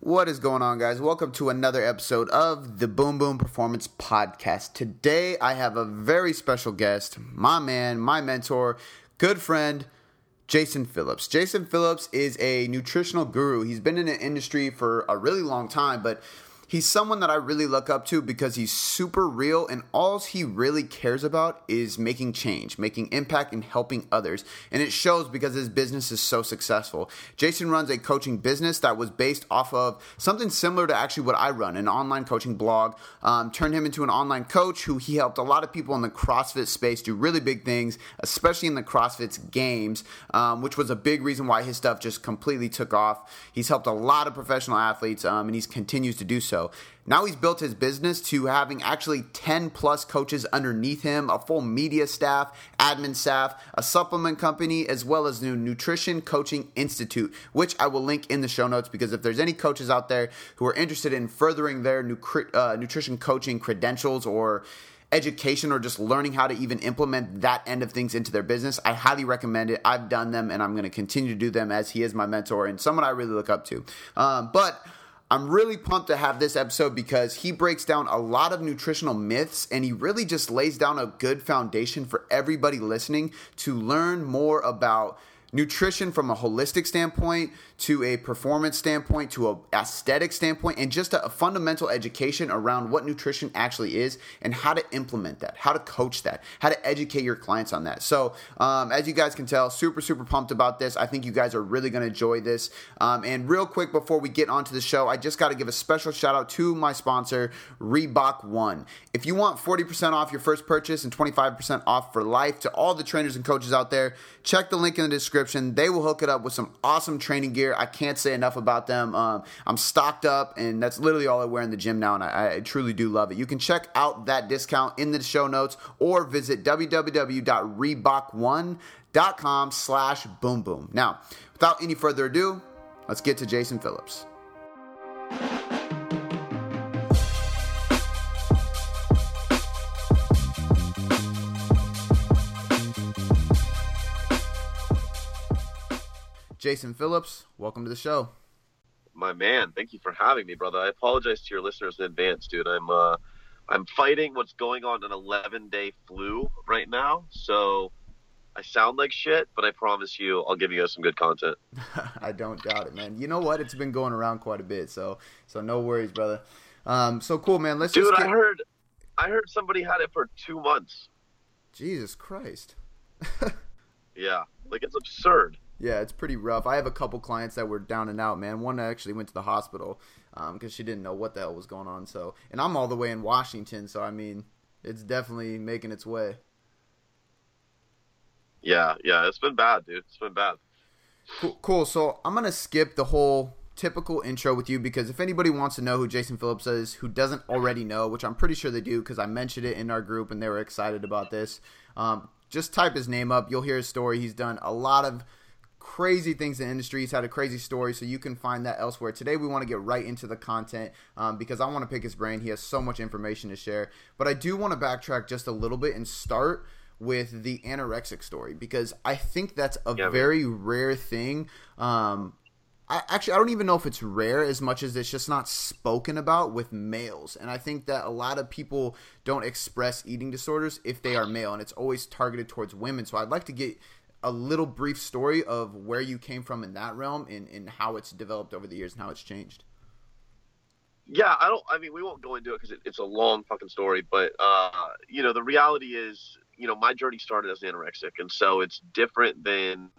What is going on, guys? Welcome to another episode of the Boom Boom Performance Podcast. Today, I have a very special guest, my man, my mentor, good friend, Jason Phillips. Jason Phillips is a nutritional guru. He's been in the industry for a really long time, but he's someone that I really look up to because he's super real and all he really cares about is making change, making impact, and helping others. And it shows because his business is so successful. Jason runs a coaching business that was based off of something similar to actually what I run an online coaching blog. Um, turned him into an online coach who he helped a lot of people in the CrossFit space do really big things, especially in the CrossFit's games, um, which was a big reason why his stuff just completely took off. He's helped a lot of professional athletes um, and he continues to do so. So now he's built his business to having actually 10 plus coaches underneath him, a full media staff, admin staff, a supplement company, as well as new nutrition coaching institute, which I will link in the show notes because if there's any coaches out there who are interested in furthering their uh, nutrition coaching credentials or education or just learning how to even implement that end of things into their business, I highly recommend it. I've done them and I'm going to continue to do them as he is my mentor and someone I really look up to. Um, but I'm really pumped to have this episode because he breaks down a lot of nutritional myths and he really just lays down a good foundation for everybody listening to learn more about nutrition from a holistic standpoint to a performance standpoint to a aesthetic standpoint and just a, fundamental education around what nutrition actually is and how to implement that how to coach that how to educate your clients on that. So um, as you guys can tell super super pumped about this. I think you guys are really going to enjoy this. Um, and real quick before we get onto the show i just got to give a special shout out to my sponsor reebok one. If you want 40% off your first purchase and 25% off for life to all the trainers and coaches out there check the link in the description. They will hook it up with some awesome training gear I can't say enough about them. Um, I'm stocked up, and that's literally all I wear in the gym now, and I, I truly do love it. You can check out that discount in the show notes or visit www.reebok1.com slash boom boom. Now, without any further ado, let's get to Jason Phillips. Jason Phillips, welcome to the show. My man, thank you for having me, brother. I apologize to your listeners in advance, dude. I'm uh, I'm fighting what's going on an 11 day flu right now, so I sound like shit, but I promise you, I'll give you guys some good content. I don't doubt it, man. You know what? It's been going around quite a bit, so so no worries, brother. Um, so cool, man. Let's dude. Get... I heard, I heard somebody had it for two months. Jesus Christ. yeah, like it's absurd. Yeah, it's pretty rough. I have a couple clients that were down and out, man. One actually went to the hospital because um, she didn't know what the hell was going on. So, and I'm all the way in Washington, so I mean, it's definitely making its way. Yeah, yeah, it's been bad, dude. It's been bad. Cool. cool. So I'm gonna skip the whole typical intro with you because if anybody wants to know who Jason Phillips is, who doesn't already know, which I'm pretty sure they do because I mentioned it in our group and they were excited about this. Um, just type his name up. You'll hear his story. He's done a lot of crazy things in the industry. He's had a crazy story, so you can find that elsewhere. Today, we want to get right into the content um, because I want to pick his brain. He has so much information to share. But I do want to backtrack just a little bit and start with the anorexic story because I think that's a yeah, very rare thing. Um, I actually I don't even know if it's rare as much as it's just not spoken about with males. And I think that a lot of people don't express eating disorders if they are male and it's always targeted towards women. So I'd like to get a little brief story of where you came from in that realm and, and how it's developed over the years and how it's changed. Yeah, I don't. I mean, we won't go into it because it, it's a long fucking story. But uh, you know, the reality is, you know, my journey started as anorexic, and so it's different than.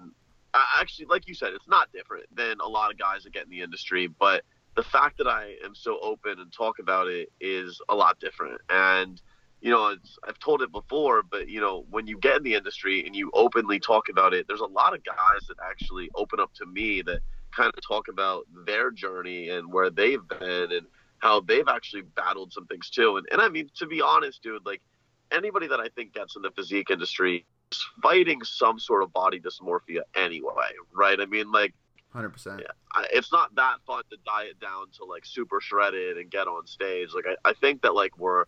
Actually, like you said, it's not different than a lot of guys that get in the industry. But the fact that I am so open and talk about it is a lot different. And you know, I've told it before, but you know, when you get in the industry and you openly talk about it, there's a lot of guys that actually open up to me that kind of talk about their journey and where they've been and how they've actually battled some things too. And, and I mean, to be honest, dude, like anybody that I think gets in the physique industry is fighting some sort of body dysmorphia anyway, right? I mean, like, Hundred percent. It's not that fun to diet down to like super shredded and get on stage. Like I, I think that like we're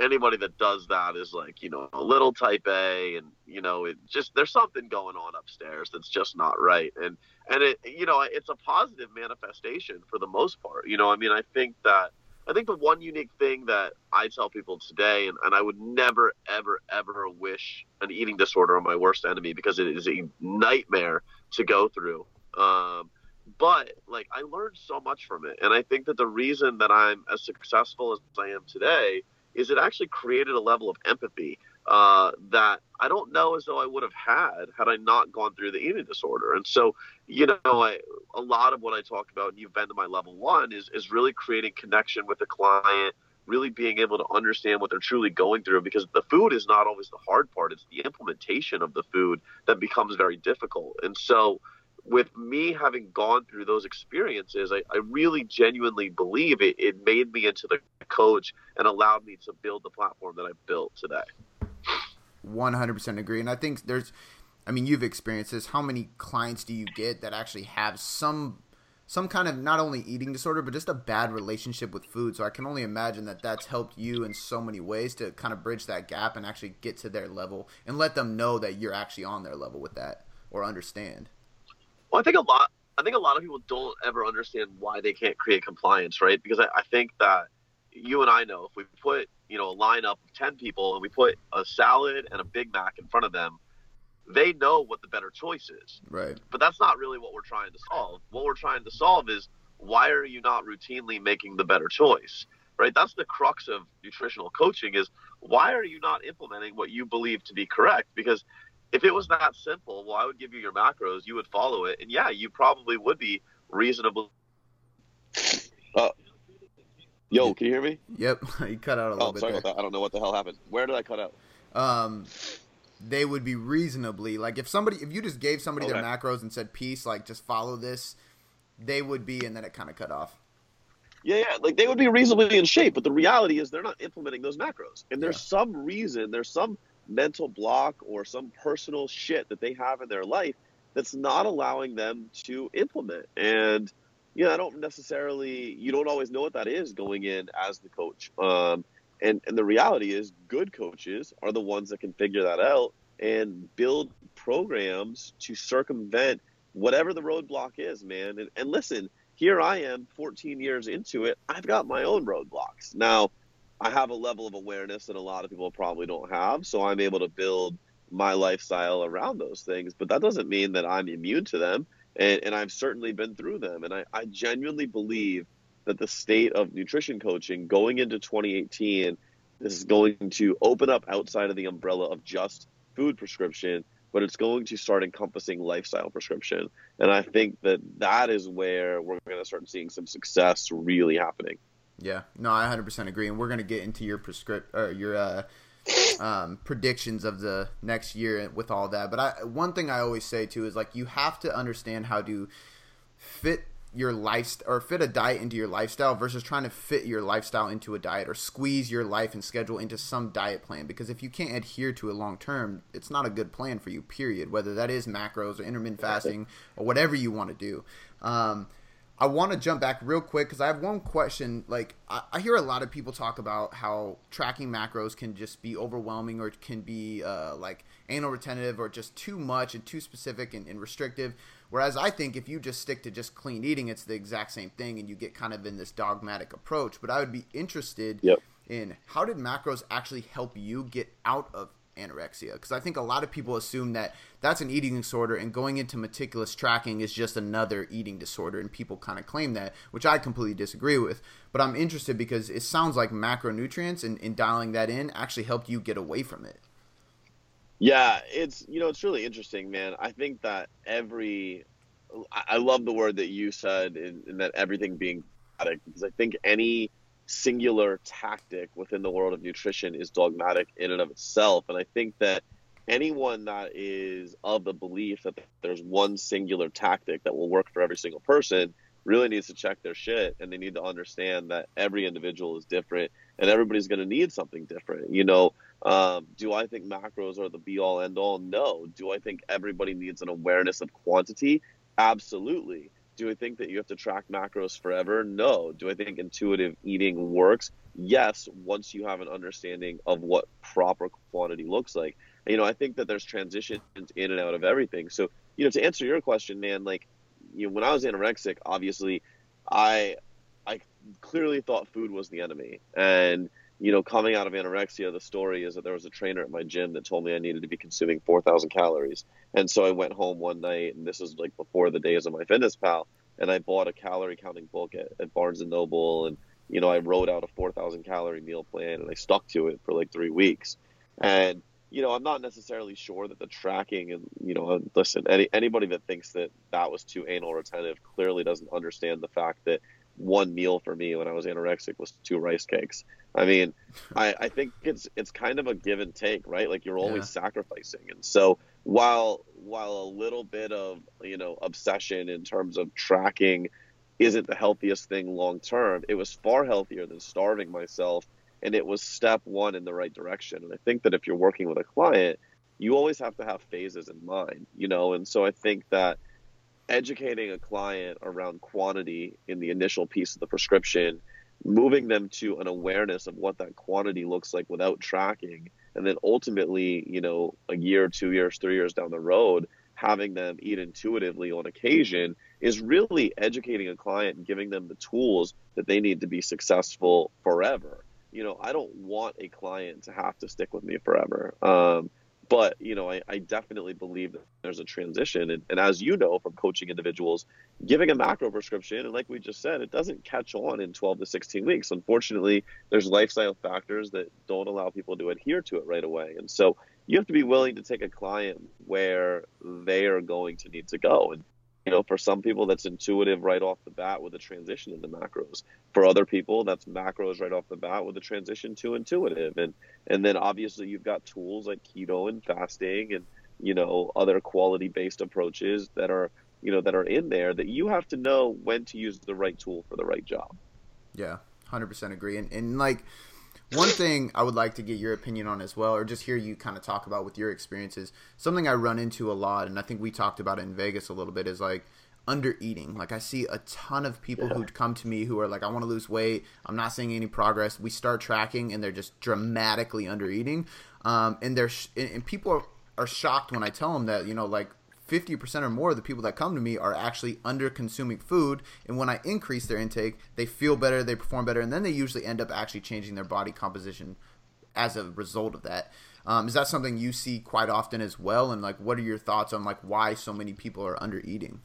anybody that does that is like you know a little type A, and you know it just there's something going on upstairs that's just not right, and and it you know it's a positive manifestation for the most part. You know, I mean, I think that I think the one unique thing that I tell people today, and, and I would never, ever, ever wish an eating disorder on my worst enemy because it is a nightmare to go through. Um, but like I learned so much from it, and I think that the reason that I'm as successful as I am today is it actually created a level of empathy uh, that I don't know as though I would have had had I not gone through the eating disorder. And so, you know, I, a lot of what I talk about, and you've been to my level one, is is really creating connection with the client, really being able to understand what they're truly going through. Because the food is not always the hard part; it's the implementation of the food that becomes very difficult. And so, with me having gone through those experiences, I, I really genuinely believe it, it made me into the coach and allowed me to build the platform that I've built today. 100% agree. And I think there's, I mean, you've experienced this. How many clients do you get that actually have some some kind of not only eating disorder but just a bad relationship with food so i can only imagine that that's helped you in so many ways to kind of bridge that gap and actually get to their level and let them know that you're actually on their level with that or understand well i think a lot i think a lot of people don't ever understand why they can't create compliance right? Because i, I think that you and i know if we put you know a lineup of 10 people and we put a salad and a big mac in front of them they know what the better choice is. Right. But that's not really what we're trying to solve. What we're trying to solve is why are you not routinely making the better choice right? That's the crux of nutritional coaching is why are you not implementing what you believe to be correct? Because if it was that simple well i would give you your macros you would follow it and yeah you probably would be reasonable uh, Yo, can you hear me? Yep, you cut out a little oh, bit. sorry there. about that. I don't know what the hell happened. Where did I cut out? Um, they would be reasonably like if somebody if you just gave somebody Okay. their macros and said peace, like just follow this, they would be, and then it kind of cut off. Yeah, yeah. Like they would be reasonably in shape, but the reality is they're not implementing those macros. And there's Yeah. some reason, there's some mental block or some personal shit that they have in their life that's not allowing them to implement. And you know, I don't necessarily you don't always know what that is going in as the coach. Um and and the reality is good coaches are the ones that can figure that out and build programs to circumvent whatever the roadblock is, man. And, and listen, here I am 14 years into it. I've got my own roadblocks. Now, I have a level of awareness that a lot of people probably don't have, so I'm able to build my lifestyle around those things. But that doesn't mean that I'm immune to them. And, and I've certainly been through them. And I, I genuinely believe that the state of nutrition coaching going into 2018 this is going to open up outside of the umbrella of just food prescription but it's going to start encompassing lifestyle prescription and i think that that is where we're going to start seeing some success really happening Yeah, no, I 100% agree, and we're gonna get into your prescript or your uh, um, predictions of the next year with all that. But I, one thing I always say too is like you have to understand how to fit your lifestyle or fit a diet into your lifestyle versus trying to fit your lifestyle into a diet or squeeze your life and schedule into some diet plan because if you can't adhere to it long term it's not a good plan for you period whether that is macros or intermittent fasting or whatever you want to do um, I want to jump back real quick because I have one question. Like, I, I hear a lot of people talk about how tracking macros can just be overwhelming or can be uh, like anal retentive or just too much and too specific and, and restrictive. Whereas I think if you just stick to just clean eating, it's the exact same thing and you get kind of in this dogmatic approach. But I would be interested Yep. in how did macros actually help you get out of anorexia because i think a lot of people assume that that's an eating disorder and going into meticulous tracking is just another eating disorder and people kind of claim that which i completely disagree with but i'm interested because it sounds like macronutrients and, and dialing that in actually helped you get away from it Yeah, it's you know it's really interesting, man. I think that every I love the word that you said in that everything being because I think any singular tactic within the world of nutrition is dogmatic in and of itself, and I think that anyone that is of the belief that there's one singular tactic that will work for every single person really needs to check their shit and they need to understand that every individual is different and everybody's going to need something different you know um, do I think macros are the be all end all? No. Do I think everybody needs an awareness of quantity? Absolutely. Do I think that you have to track macros forever? No. Do I think intuitive eating works? Yes, once you have an understanding of what proper quantity looks like. you know, I think that there's transitions in and out of everything. So, you know, to answer your question, man, like, you know, when I was anorexic, obviously, I I clearly thought food was the enemy. And you know, coming out of anorexia, the story is that there was a trainer at my gym that told me I needed to be consuming 4,000 calories. And so I went home one night, and this was like before the days of MyFitnessPal, and I bought a calorie counting book at, at Barnes and Noble, and you know, I wrote out a 4,000 calorie meal plan, and I stuck to it for like three weeks. And you know, I'm not necessarily sure that the tracking and you know, listen, any anybody that thinks that that was too anal retentive clearly doesn't understand the fact that one meal for me when I was anorexic was two rice cakes. I mean, I, I think it's it's kind of a give and take, right? Like you're always yeah. sacrificing. And so while while a little bit of, you know, obsession in terms of tracking isn't the healthiest thing long term, it was far healthier than starving myself and it was step one in the right direction. And I think that if you're working with a client, you always have to have phases in mind, you know, and so I think that educating a client around quantity in the initial piece of the prescription, moving them to an awareness of what that quantity looks like without tracking, and then ultimately, you know, a year, two years, three years down the road, having them eat intuitively on occasion is really educating a client and giving them the tools that they need to be successful forever. You know, I don't want a client to have to stick with me forever. Um, but you know I, I, definitely believe that there's a transition. And, and, as you know from coaching individuals giving a macro prescription and like we just said it doesn't catch on in 12 to 16 weeks. Unfortunately there's lifestyle factors that don't allow people to adhere to it right away. And so you have to be willing to take a client where they are going to need to go. And you know, for some people, that's intuitive right off the bat with a transition into macros. For other people, that's macros right off the bat with a transition to intuitive. And and then obviously you've got tools like keto and fasting and you know other quality based approaches that are you know that are in there that you have to know when to use the right tool for the right job. Yeah, hundred percent agree. And and like one thing I would like to get your opinion on as well, or just hear you kind of talk about with your experiences, something I run into a lot, and I think we talked about it in Vegas a little bit, is like under eating. Like I see a ton of people yeah. who come to me who are like, I want to lose weight. I'm not seeing any progress. We start tracking, and they're just dramatically under eating. Um, and they're sh- and people are, are shocked when I tell them that you know like 50% or more of the people that come to me are actually under consuming food and when i increase their intake they feel better they perform better and then they usually end up actually changing their body composition as a result of that. Um, is that something you see quite often as well? And like what are your thoughts on like why so many people are under eating?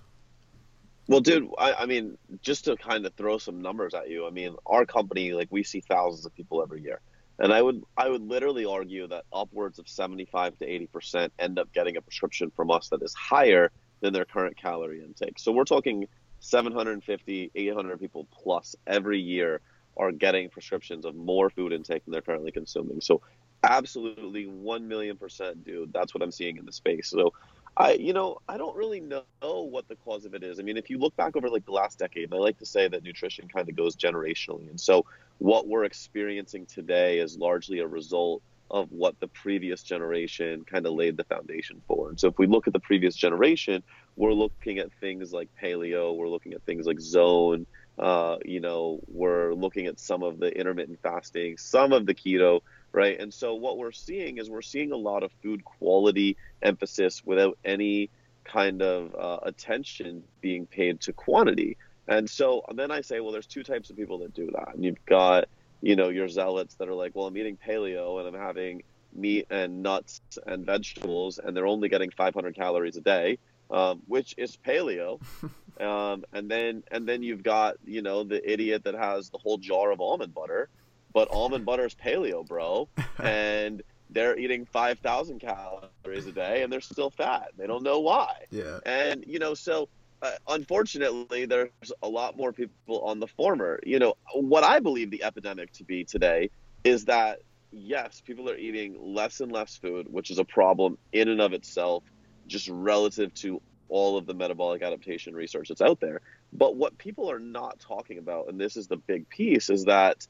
Well dude I, I mean just to kind of throw some numbers at you i mean our company like we see thousands of people every year and I would I would literally argue that upwards of 75 to 80 percent end up getting a prescription from us that is higher than their current calorie intake. So we're talking 750, 800 people plus every year are getting prescriptions of more food intake than they're currently consuming. So absolutely 1 million percent, dude. That's what I'm seeing in the space. So I, you know, I don't really know what the cause of it is. I mean, if you look back over like the last decade, I like to say that nutrition kind of goes generationally. And so what we're experiencing today is largely a result of what the previous generation kind of laid the foundation for. And so if we look at the previous generation, we're looking at things like paleo, we're looking at things like zone, uh, you know, we're looking at some of the intermittent fasting, some of the keto, right? And so what we're seeing is we're seeing a lot of food quality emphasis without any kind of uh, attention being paid to quantity. And so then I say, well, there's two types of people that do that. And you've got, you know, your zealots that are like, well, I'm eating paleo and I'm having meat and nuts and vegetables, and they're only getting 500 calories a day, um, which is paleo. um, and then and then you've got, you know, the idiot that has the whole jar of almond butter, but almond butter is paleo, bro, and they're eating 5,000 calories a day and they're still fat. They don't know why. Yeah. And you know, so uh, unfortunately, there's a lot more people on the former. You know, what I believe the epidemic to be today is that yes, people are eating less and less food, which is a problem in and of itself, just relative to all of the metabolic adaptation research that's out there. But what people are not talking about, and this is the big piece, is that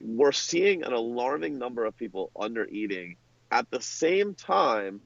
we're seeing an alarming number of people under eating at the same time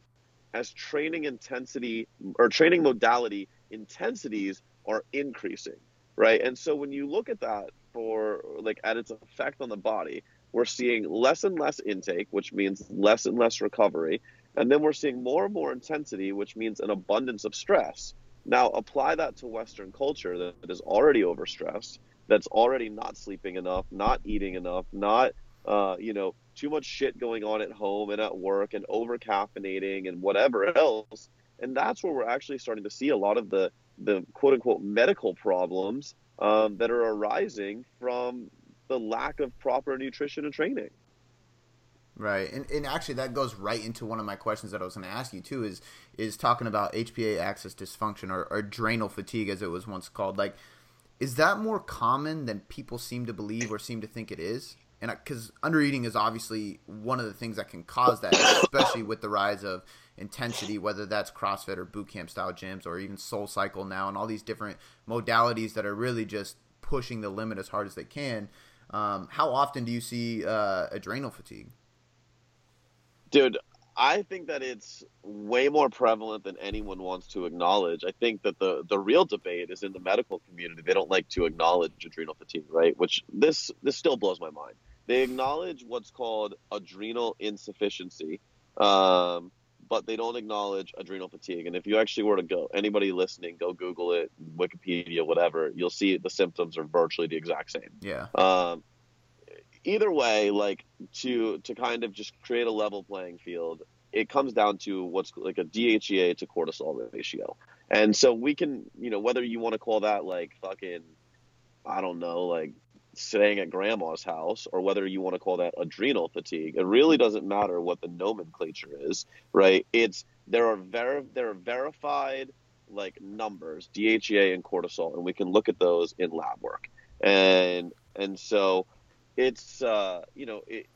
as training intensity or training modality intensities are increasing, right? And so when you look at that for like at its effect on the body, we're seeing less and less intake, which means less and less recovery. And then we're seeing more and more intensity, which means an abundance of stress. Now, apply that to Western culture that is already overstressed, that's already not sleeping enough, not eating enough, not, uh, you know, too much shit going on at home and at work and over caffeinating and whatever else. And that's where we're actually starting to see a lot of the, the quote unquote medical problems um, that are arising from the lack of proper nutrition and training. Right, and, and actually that goes right into one of my questions that I was going to ask you too is is talking about HPA axis dysfunction or, or adrenal fatigue as it was once called. Like, is that more common than people seem to believe or seem to think it is? And because undereating is obviously one of the things that can cause that, especially with the rise of intensity, whether that's CrossFit or boot camp style gyms or even SoulCycle now, and all these different modalities that are really just pushing the limit as hard as they can. Um, how often do you see uh, adrenal fatigue? Dude, I think that it's way more prevalent than anyone wants to acknowledge. I think that the the real debate is in the medical community. They don't like to acknowledge adrenal fatigue, right? Which this this still blows my mind. They acknowledge what's called adrenal insufficiency, um, but they don't acknowledge adrenal fatigue. And if you actually were to go, anybody listening, go Google it, Wikipedia, whatever, you'll see the symptoms are virtually the exact same. Yeah. Um, either way, like to to kind of just create a level playing field, it comes down to what's like a DHEA to cortisol ratio. And so we can, you know, whether you want to call that like fucking, I don't know, like staying at grandma's house or whether you want to call that adrenal fatigue, it really doesn't matter what the nomenclature is, right? It's there are ver- there are verified like numbers, DHEA and cortisol, and we can look at those in lab work. And and so it's uh, you know it,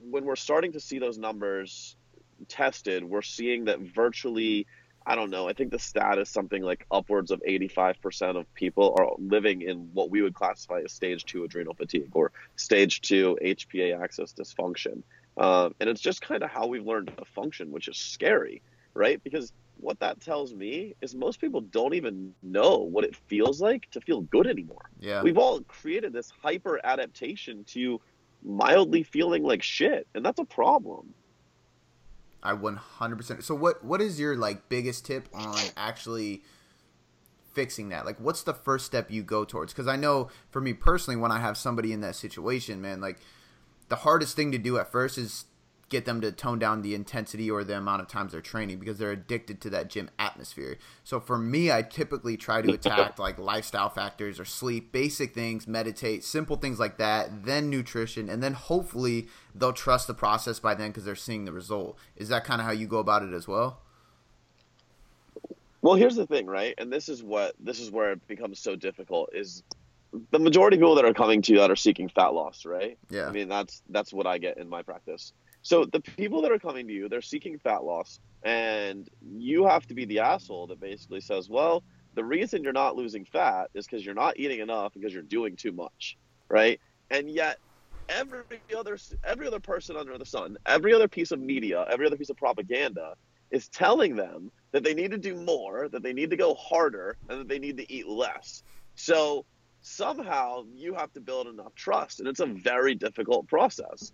when we're starting to see those numbers tested, we're seeing that virtually I don't know. I think the stat is something like upwards of 85% of people are living in what we would classify as stage two adrenal fatigue or stage two HPA axis dysfunction. Um, and it's just kind of how we've learned to function, which is scary, right? Because what that tells me is most people don't even know what it feels like to feel good anymore. Yeah. We've all created this hyper adaptation to mildly feeling like shit, and that's a problem. I 100%. So what what is your like biggest tip on actually fixing that? Like what's the first step you go towards? Cuz I know for me personally when I have somebody in that situation, man, like the hardest thing to do at first is get them to tone down the intensity or the amount of times they're training because they're addicted to that gym atmosphere. So for me, I typically try to attack like lifestyle factors or sleep, basic things, meditate, simple things like that, then nutrition, and then hopefully they'll trust the process by then because they're seeing the result. Is that kind of how you go about it as well? Well, here's the thing, right? And this is what this is where it becomes so difficult is the majority of people that are coming to you that are seeking fat loss, right? Yeah. I mean, that's that's what I get in my practice. So the people that are coming to you, they're seeking fat loss, and you have to be the asshole that basically says, well, the reason you're not losing fat is because you're not eating enough because you're doing too much, right? And yet every other every other person under the sun, every other piece of media, every other piece of propaganda is telling them that they need to do more, that they need to go harder, and that they need to eat less. So somehow you have to build enough trust, and it's a very difficult process.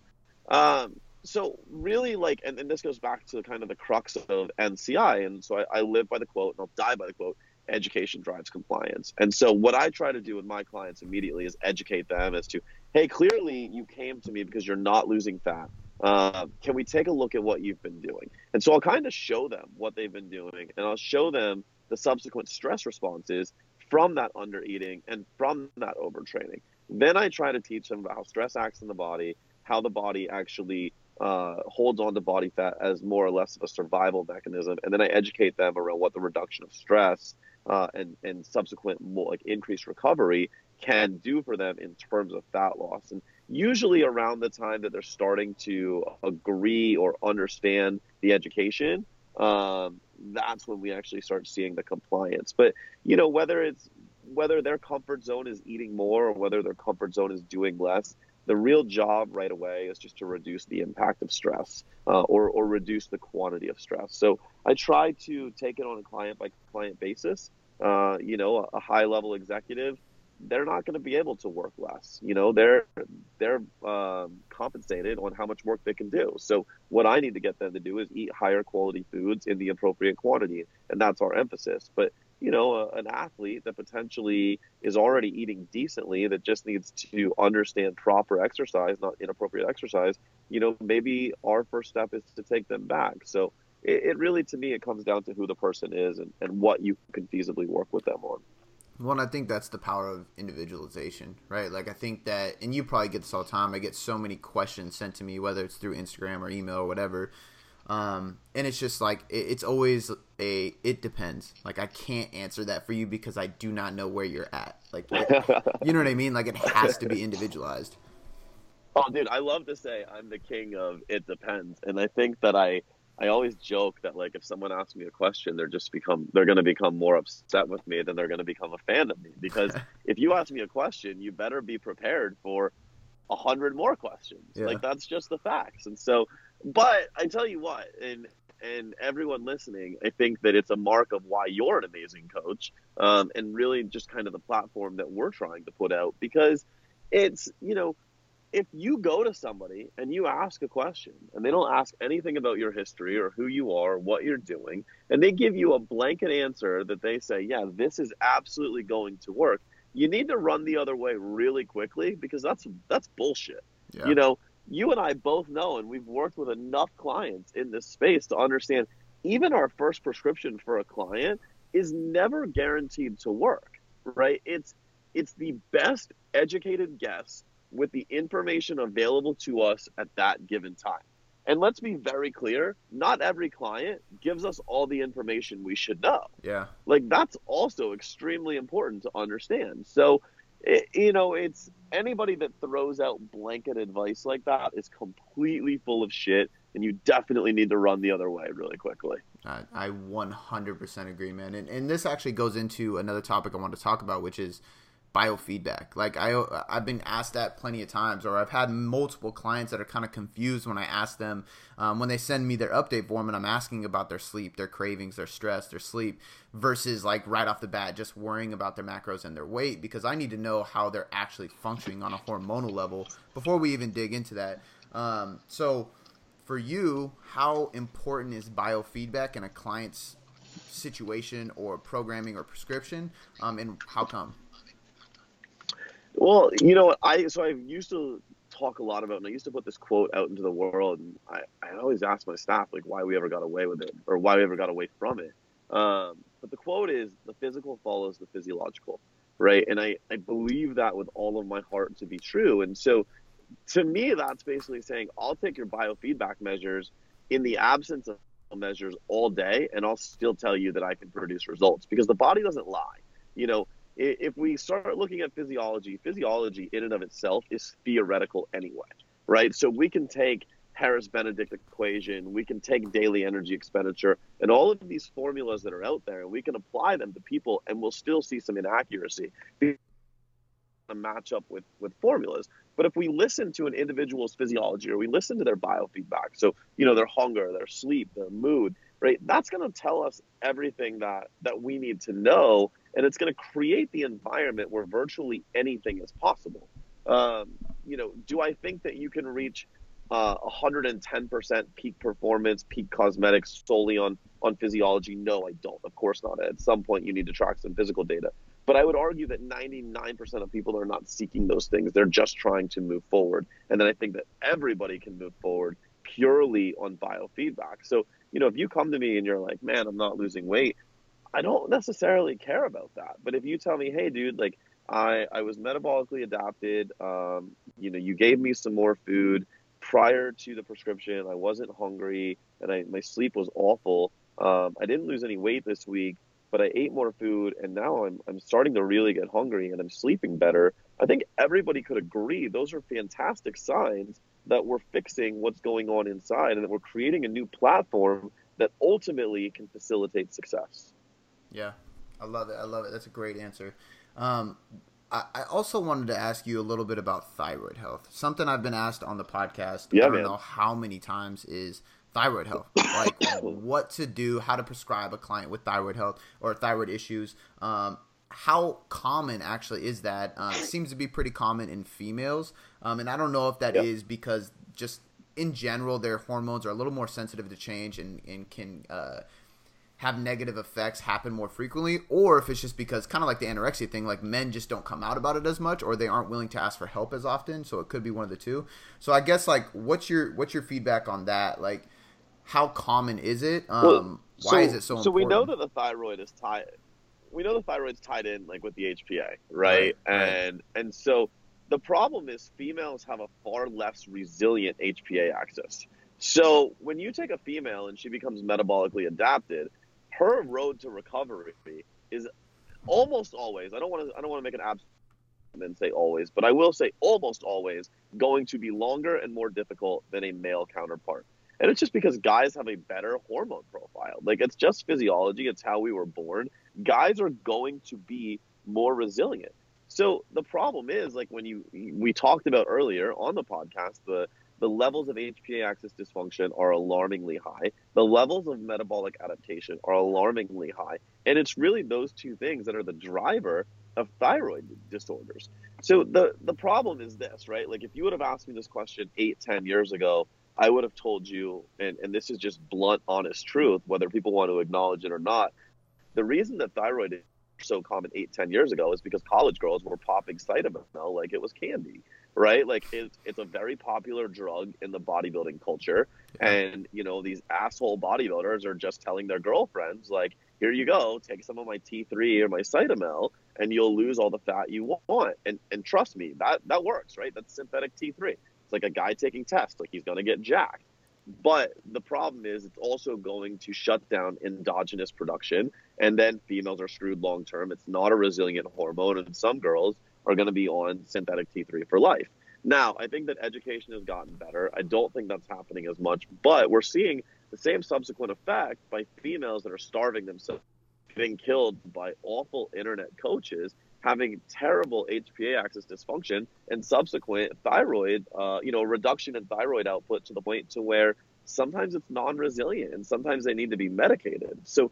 Um, so really like and, and this goes back to kind of the crux of nci and so I, I live by the quote and i'll die by the quote education drives compliance. And so what i try to do with my clients immediately is educate them as to hey clearly you came to me because you're not losing fat. Uh, can we take a look at what you've been doing? And so i'll kind of show them what they've been doing and i'll show them the subsequent stress responses from that under eating and from that overtraining. Then i try to teach them about how stress acts in the body how the body actually uh, holds on to body fat as more or less of a survival mechanism, and then I educate them around what the reduction of stress uh, and and subsequent more, like increased recovery can do for them in terms of fat loss. And usually around the time that they're starting to agree or understand the education, um, that's when we actually start seeing the compliance. But you know whether it's whether their comfort zone is eating more or whether their comfort zone is doing less the real job right away is just to reduce the impact of stress uh, or, or reduce the quantity of stress. So I try to take it on a client by client basis uh, you know, a, high level executive, they're not going to be able to work less. You know, they're they're um, compensated on how much work they can do. So what I need to get them to do is eat higher quality foods in the appropriate quantity, and that's our emphasis. But you know, a, an athlete that potentially is already eating decently that just needs to understand proper exercise, not inappropriate exercise. You know, maybe our first step is to take them back. So it, it really, to me, it comes down to who the person is and, and what you can feasibly work with them on. Well, I think that's the power of individualization, right? Like, I think that, and you probably get this all the time. I get so many questions sent to me, whether it's through Instagram or email or whatever. Um, and it's just like, it, it's always a, it depends. Like, I can't answer that for you because I do not know where you're at. Like, you know what I mean? Like, it has to be individualized. Oh, dude, I love to say I'm the king of it depends. And I think that I, I always joke that like if someone asks me a question, they're just become they're going to become more upset with me than they're going to become a fan of me. Because if you ask me a question, you better be prepared for a hundred more questions. Yeah. Like that's just the facts. And so, but I tell you what, and and everyone listening, I think that it's a mark of why you're an amazing coach, um, and really just kind of the platform that we're trying to put out because it's you know if you go to somebody and you ask a question and they don't ask anything about your history or who you are, or what you're doing, and they give you a blanket answer that they say, yeah, this is absolutely going to work, you need to run the other way really quickly because that's that's bullshit. Yeah. You know, you and I both know and we've worked with enough clients in this space to understand even our first prescription for a client is never guaranteed to work, right? It's it's the best educated guess with the information available to us at that given time. And let's be very clear, not every client gives us all the information we should know. Yeah. Like that's also extremely important to understand. So, it, you know, it's anybody that throws out blanket advice like that is completely full of shit and you definitely need to run the other way really quickly. I, I 100% agree, man. And, and this actually goes into another topic I want to talk about, which is biofeedback. Like I I've been asked that plenty of times, or I've had multiple clients that are kind of confused when I ask them um, when they send me their update form and I'm asking about their sleep, their cravings, their stress, their sleep, versus like right off the bat just worrying about their macros and their weight because I need to know how they're actually functioning on a hormonal level before we even dig into that. Um, so for you, how important is biofeedback in a client's situation or programming or prescription, um, and how come? Well, you know, I so I used to talk a lot about, and I used to put this quote out into the world, and I, I always ask my staff like why we ever got away with it or why we ever got away from it. Um, but the quote is the physical follows the physiological, right? And I I believe that with all of my heart to be true. And so, to me, that's basically saying I'll take your biofeedback measures in the absence of measures all day, and I'll still tell you that I can produce results because the body doesn't lie. You know, if we start looking at physiology, physiology in and of itself is theoretical anyway, right? So we can take Harris Benedict equation, we can take daily energy expenditure, and all of these formulas that are out there, and we can apply them to people, and we'll still see some inaccuracy to match up with with formulas. But if we listen to an individual's physiology or we listen to their biofeedback, so you know their hunger, their sleep, their mood, right? That's going to tell us everything that that we need to know and it's going to create the environment where virtually anything is possible. Um, you know, do I think that you can reach uh, 110% peak performance, peak cosmetics solely on on physiology? No, I don't. Of course not. At some point, you need to track some physical data. But I would argue that 99% of people are not seeking those things. They're just trying to move forward. And then I think that everybody can move forward purely on biofeedback. So, you know, if you come to me and you're like, man, I'm not losing weight, I don't necessarily care about that. But if you tell me, hey, dude, like I I was metabolically adapted, um, you know, you gave me some more food prior to the prescription. I wasn't hungry, and I my sleep was awful. Um, I didn't lose any weight this week, but I ate more food, and now I'm I'm starting to really get hungry, and I'm sleeping better. I think everybody could agree those are fantastic signs that we're fixing what's going on inside, and that we're creating a new platform that ultimately can facilitate success. Yeah, I love it. I love it. That's a great answer. Um, I, I also wanted to ask you a little bit about thyroid health. Something I've been asked on the podcast. Yeah, I don't man. know how many times is thyroid health, like what to do, how to prescribe a client with thyroid health or thyroid issues. Um, how common actually is that? Uh, seems to be pretty common in females, um, and I don't know if that yep. is because just in general their hormones are a little more sensitive to change and, and can uh, have negative effects happen more frequently, or if it's just because kind of like the anorexia thing, like men just don't come out about it as much, or they aren't willing to ask for help as often. So it could be one of the two. So I guess like, what's your what's your feedback on that? Like, how common is it? Um, well, so, why is it so? So important? we know that the thyroid is tied. We know the thyroid's tied in like with the HPA, right? right and right. and so the problem is females have a far less resilient HPA axis. So when you take a female and she becomes metabolically adapted, her road to recovery is almost always. I don't want to. I don't want to make an absolute and say always, but I will say almost always going to be longer and more difficult than a male counterpart. And it's just because guys have a better hormone profile. Like it's just physiology, it's how we were born. Guys are going to be more resilient. So the problem is like when you we talked about earlier on the podcast the the levels of HPA axis dysfunction are alarmingly high. The levels of metabolic adaptation are alarmingly high. And it's really those two things that are the driver of thyroid disorders. So the, the problem is this, right? Like if you would have asked me this question eight, ten years ago, I would have told you, and, and this is just blunt, honest truth, whether people want to acknowledge it or not. The reason that thyroid is so common eight, ten years ago is because college girls were popping Cytomel like it was candy right? Like it's it's a very popular drug in the bodybuilding culture, and you know these asshole bodybuilders are just telling their girlfriends like, "Here you go, take some of my T3 or my Cytomel, and you'll lose all the fat you want." And and trust me, that that works, right? That's synthetic T3. It's like a guy taking tests, like he's gonna get jacked. But the problem is, it's also going to shut down endogenous production, and then females are screwed long term. It's not a resilient hormone, and some girls are going to be on synthetic T3 for life. Now, I think that education has gotten better. I don't think that's happening as much, but we're seeing the same subsequent effect by females that are starving themselves, getting killed by awful internet coaches, having terrible HPA axis dysfunction, and subsequent thyroid, uh, you know, reduction in thyroid output to the point to where sometimes it's non-resilient and sometimes they need to be medicated. So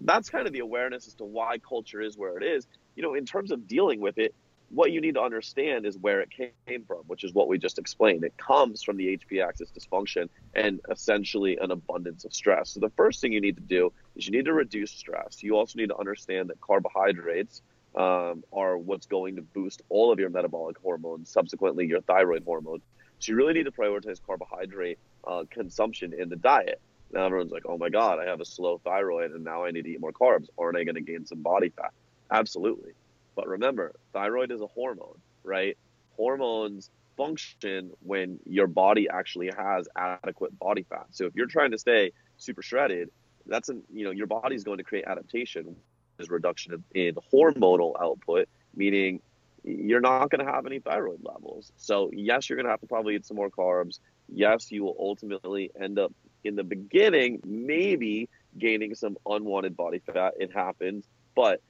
that's kind of the awareness as to why culture is where it is. You know, in terms of dealing with it, what you need to understand is where it came from, which is what we just explained. It comes from the HP axis dysfunction and essentially an abundance of stress. So the first thing you need to do is you need to reduce stress. You also need to understand that carbohydrates um, are what's going to boost all of your metabolic hormones, subsequently your thyroid hormone. So you really need to prioritize carbohydrate uh, consumption in the diet. Now everyone's like, "Oh my God, I have a slow thyroid, and now I need to eat more carbs. Aren't I going to gain some body fat?" Absolutely. But remember, thyroid is a hormone, right? Hormones function when your body actually has adequate body fat. So if you're trying to stay super shredded, that's an you know your body's going to create adaptation, is reduction in, in hormonal output, meaning you're not going to have any thyroid levels. So yes, you're going to have to probably eat some more carbs. Yes, you will ultimately end up in the beginning maybe gaining some unwanted body fat. It happens, but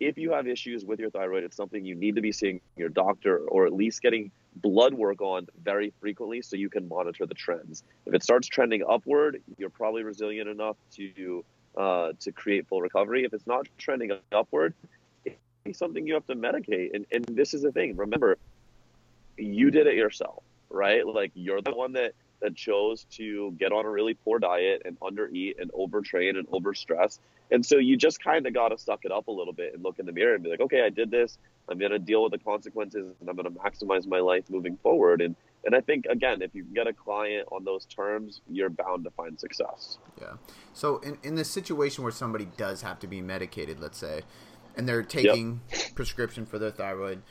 if you have issues with your thyroid, it's something you need to be seeing your doctor or at least getting blood work on very frequently so you can monitor the trends. If it starts trending upward, you're probably resilient enough to uh, to create full recovery. If it's not trending upward, it's something you have to medicate. And and this is the thing. Remember, you did it yourself, right? Like you're the one that that chose to get on a really poor diet and undereat and overtrain and overstress. And so you just kind of got to suck it up a little bit and look in the mirror and be like, okay, I did this. I'm going to deal with the consequences and I'm going to maximize my life moving forward. And and I think again, if you get a client on those terms, you're bound to find success. Yeah. So in in the situation where somebody does have to be medicated, let's say, and they're taking yep. prescription for their thyroid,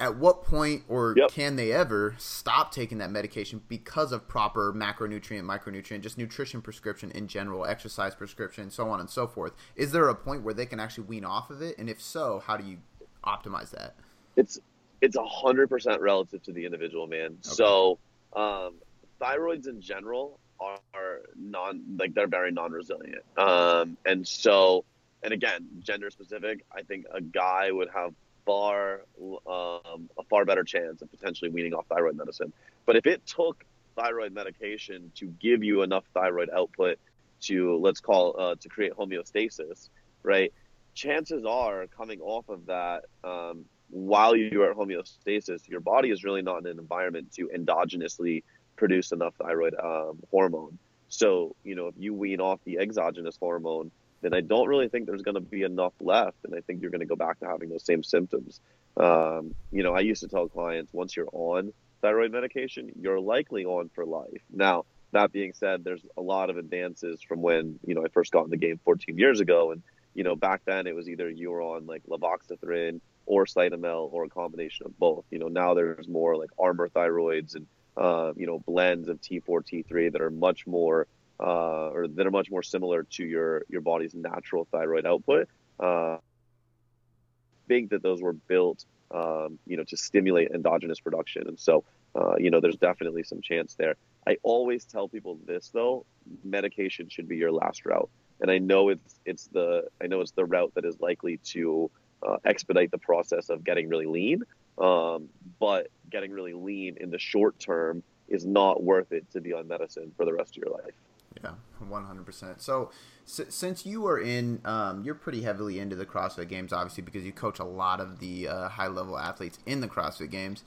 at what point or yep. can they ever stop taking that medication because of proper macronutrient, micronutrient, just nutrition prescription in general, exercise prescription, so on and so forth? Is there a point where they can actually wean off of it? And if so, how do you optimize that? It's it's a hundred percent relative to the individual, man. Okay. So um, thyroids in general are, are non like they're very non-resilient, um, and so and again, gender specific. I think a guy would have far um, a far better chance of potentially weaning off thyroid medicine. But if it took thyroid medication to give you enough thyroid output to let's call uh, to create homeostasis, right? Chances are coming off of that um, while you're at homeostasis, your body is really not in an environment to endogenously produce enough thyroid um, hormone. So, you know, if you wean off the exogenous hormone, then I don't really think there's going to be enough left. And I think you're going to go back to having those same symptoms. Um, you know, I used to tell clients once you're on thyroid medication, you're likely on for life. Now, that being said, there's a lot of advances from when, you know, I first got in the game 14 years ago. And, you know, back then it was either you were on like levothyroxine or cytomel or a combination of both. You know, now there's more like Armour thyroids and, uh, you know, blends of T4, T3 that are much more uh, or that are much more similar to your your body's natural thyroid output. Uh, think that those were built, um, you know, to stimulate endogenous production, and so uh, you know, there's definitely some chance there. I always tell people this though: medication should be your last route, and I know it's it's the I know it's the route that is likely to uh, expedite the process of getting really lean. Um, but getting really lean in the short term is not worth it to be on medicine for the rest of your life. Yeah, one hundred percent. So, since you are in, um, you're pretty heavily into the CrossFit Games, obviously, because you coach a lot of the uh, high level athletes in the CrossFit Games.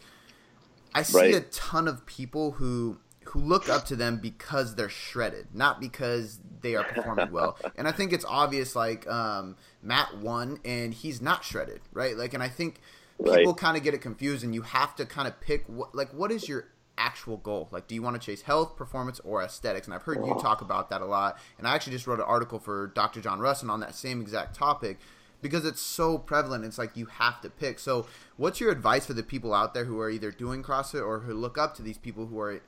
I see right. a ton of people who who look up to them because they're shredded, not because they are performing well. And I think it's obvious. Like um, Matt won, and he's not shredded, right? Like, and I think people right. kind of get it confused, and you have to kind of pick what, like, what is your actual goal? Like, do you want to chase health, performance, or aesthetics? And I've heard you talk about that a lot. And I actually just wrote an article for Dr. John Rusin on that same exact topic because it's so prevalent. It's like you have to pick. So, what's your advice for the people out there who are either doing CrossFit or who look up to these people who are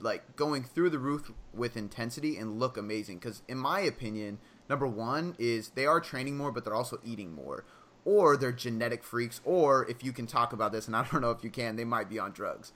like going through the roof with intensity and look amazing? Because, in my opinion, number one is they are training more, but they're also eating more. Or they're genetic freaks, or if you can talk about this, and I don't know if you can, they might be on drugs.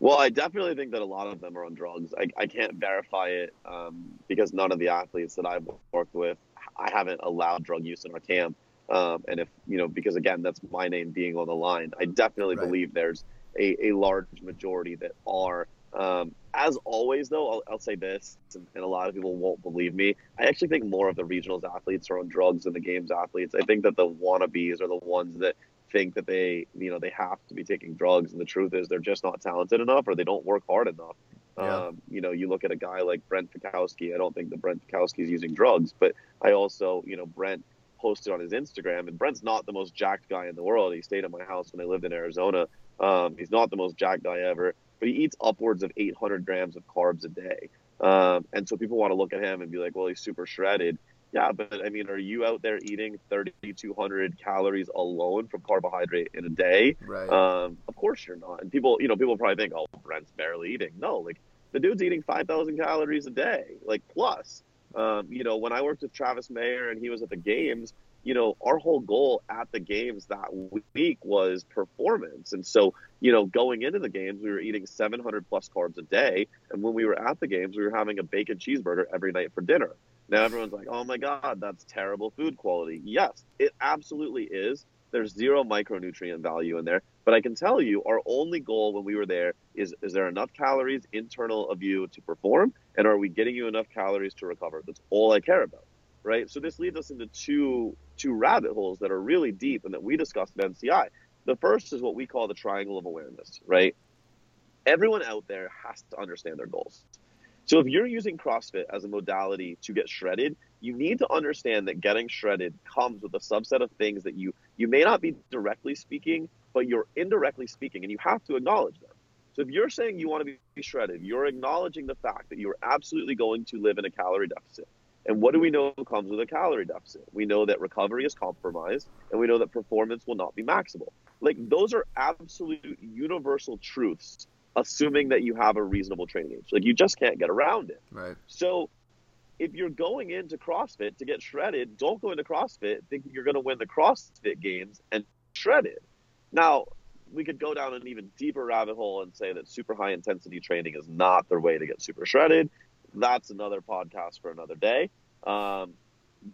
Well, I definitely think that a lot of them are on drugs. I, I can't verify it um, because none of the athletes that I've worked with, I haven't allowed drug use in our camp. Um, and if, you know, because again, that's my name being on the line, I definitely right. believe there's a, a large majority that are. Um, as always, though, I'll, I'll say this, and, and, a lot of people won't believe me. I actually think more of the regionals athletes are on drugs than the games athletes. I think that the wannabes are the ones that think that they you know they have to be taking drugs. And the truth is they're just not talented enough or they don't work hard enough. Yeah. um, you know you look at a guy like brent fikowski. I don't think that brent fikowski is using drugs but i also you know brent posted on his instagram and brent's not the most jacked guy in the world. He stayed at my house when i lived in arizona. Um, he's not the most jacked guy ever but he eats upwards of 800 grams of carbs a day. Um, and so people want to look at him and be like well he's super shredded yeah, but I mean, are you out there eating 3,200 calories alone from carbohydrate in a day? Right. Um, of course you're not. And people, you know, people probably think, oh, Brent's barely eating. No, like the dude's eating 5,000 calories a day, like plus. Um, you know, when I worked with Travis Mayer and he was at the games, you know, our whole goal at the games that week was performance. And so, you know, going into the games, we were eating 700 plus carbs a day. And when we were at the games, we were having a bacon cheeseburger every night for dinner. Now everyone's like, oh my God, that's terrible food quality. Yes, it absolutely is. There's zero micronutrient value in there. But I can tell you, our only goal when we were there is is there enough calories internal of you to perform? And are we getting you enough calories to recover? That's all I care about. Right. So this leads us into two two rabbit holes that are really deep and that we discussed at NCI. The first is what we call the triangle of awareness, right? Everyone out there has to understand their goals. So if you're using CrossFit as a modality to get shredded, you need to understand that getting shredded comes with a subset of things that you you may not be directly speaking, but you're indirectly speaking, and you have to acknowledge them. So if you're saying you want to be shredded, you're acknowledging the fact that you're absolutely going to live in a calorie deficit. And what do we know comes with a calorie deficit? We know that recovery is compromised, and we know that performance will not be maximal. Like those are absolute universal truths assuming that you have a reasonable training age. Like you just can't get around it. Right. So if you're going into CrossFit to get shredded, don't go into CrossFit thinking you're going to win the CrossFit games and shredded. Now, we could go down an even deeper rabbit hole and say that super high intensity training is not the way to get super shredded. That's another podcast for another day. Um,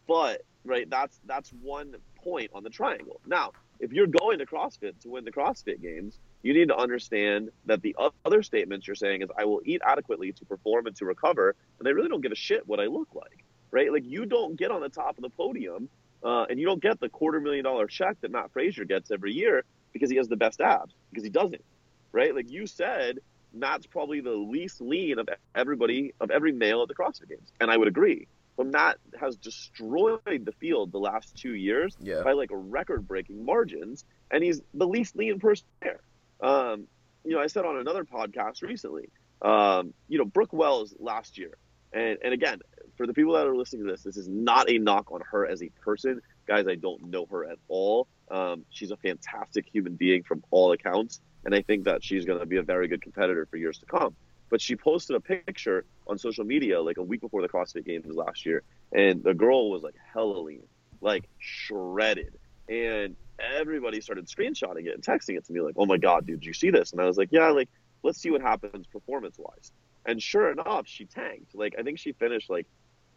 but right, that's that's one point on the triangle. Now, if you're going to CrossFit to win the CrossFit games, you need to understand that the other statements you're saying is I will eat adequately to perform and to recover, and they really don't give a shit what I look like, right? Like you don't get on the top of the podium uh, and you don't get the quarter million dollar check that Matt Fraser gets every year because he has the best abs because he doesn't, right? Like you said, Matt's probably the least lean of everybody of every male at the CrossFit Games, and I would agree. But Matt has destroyed the field the last two years yeah. by like record-breaking margins, and he's the least lean person there. Um, you know, I said on another podcast recently, um, you know, Brooke Wells last year, and and again, for the people that are listening to this, this is not a knock on her as a person, guys. I don't know her at all. Um, she's a fantastic human being from all accounts, and I think that she's going to be a very good competitor for years to come. But she posted a picture on social media like a week before the CrossFit Games last year, and the girl was like hella lean, like shredded, and everybody started screenshotting it and texting it to me like, "Oh my god, dude, did you see this?" And I was like, "Yeah, like let's see what happens performance wise." And sure enough, she tanked. Like I think she finished like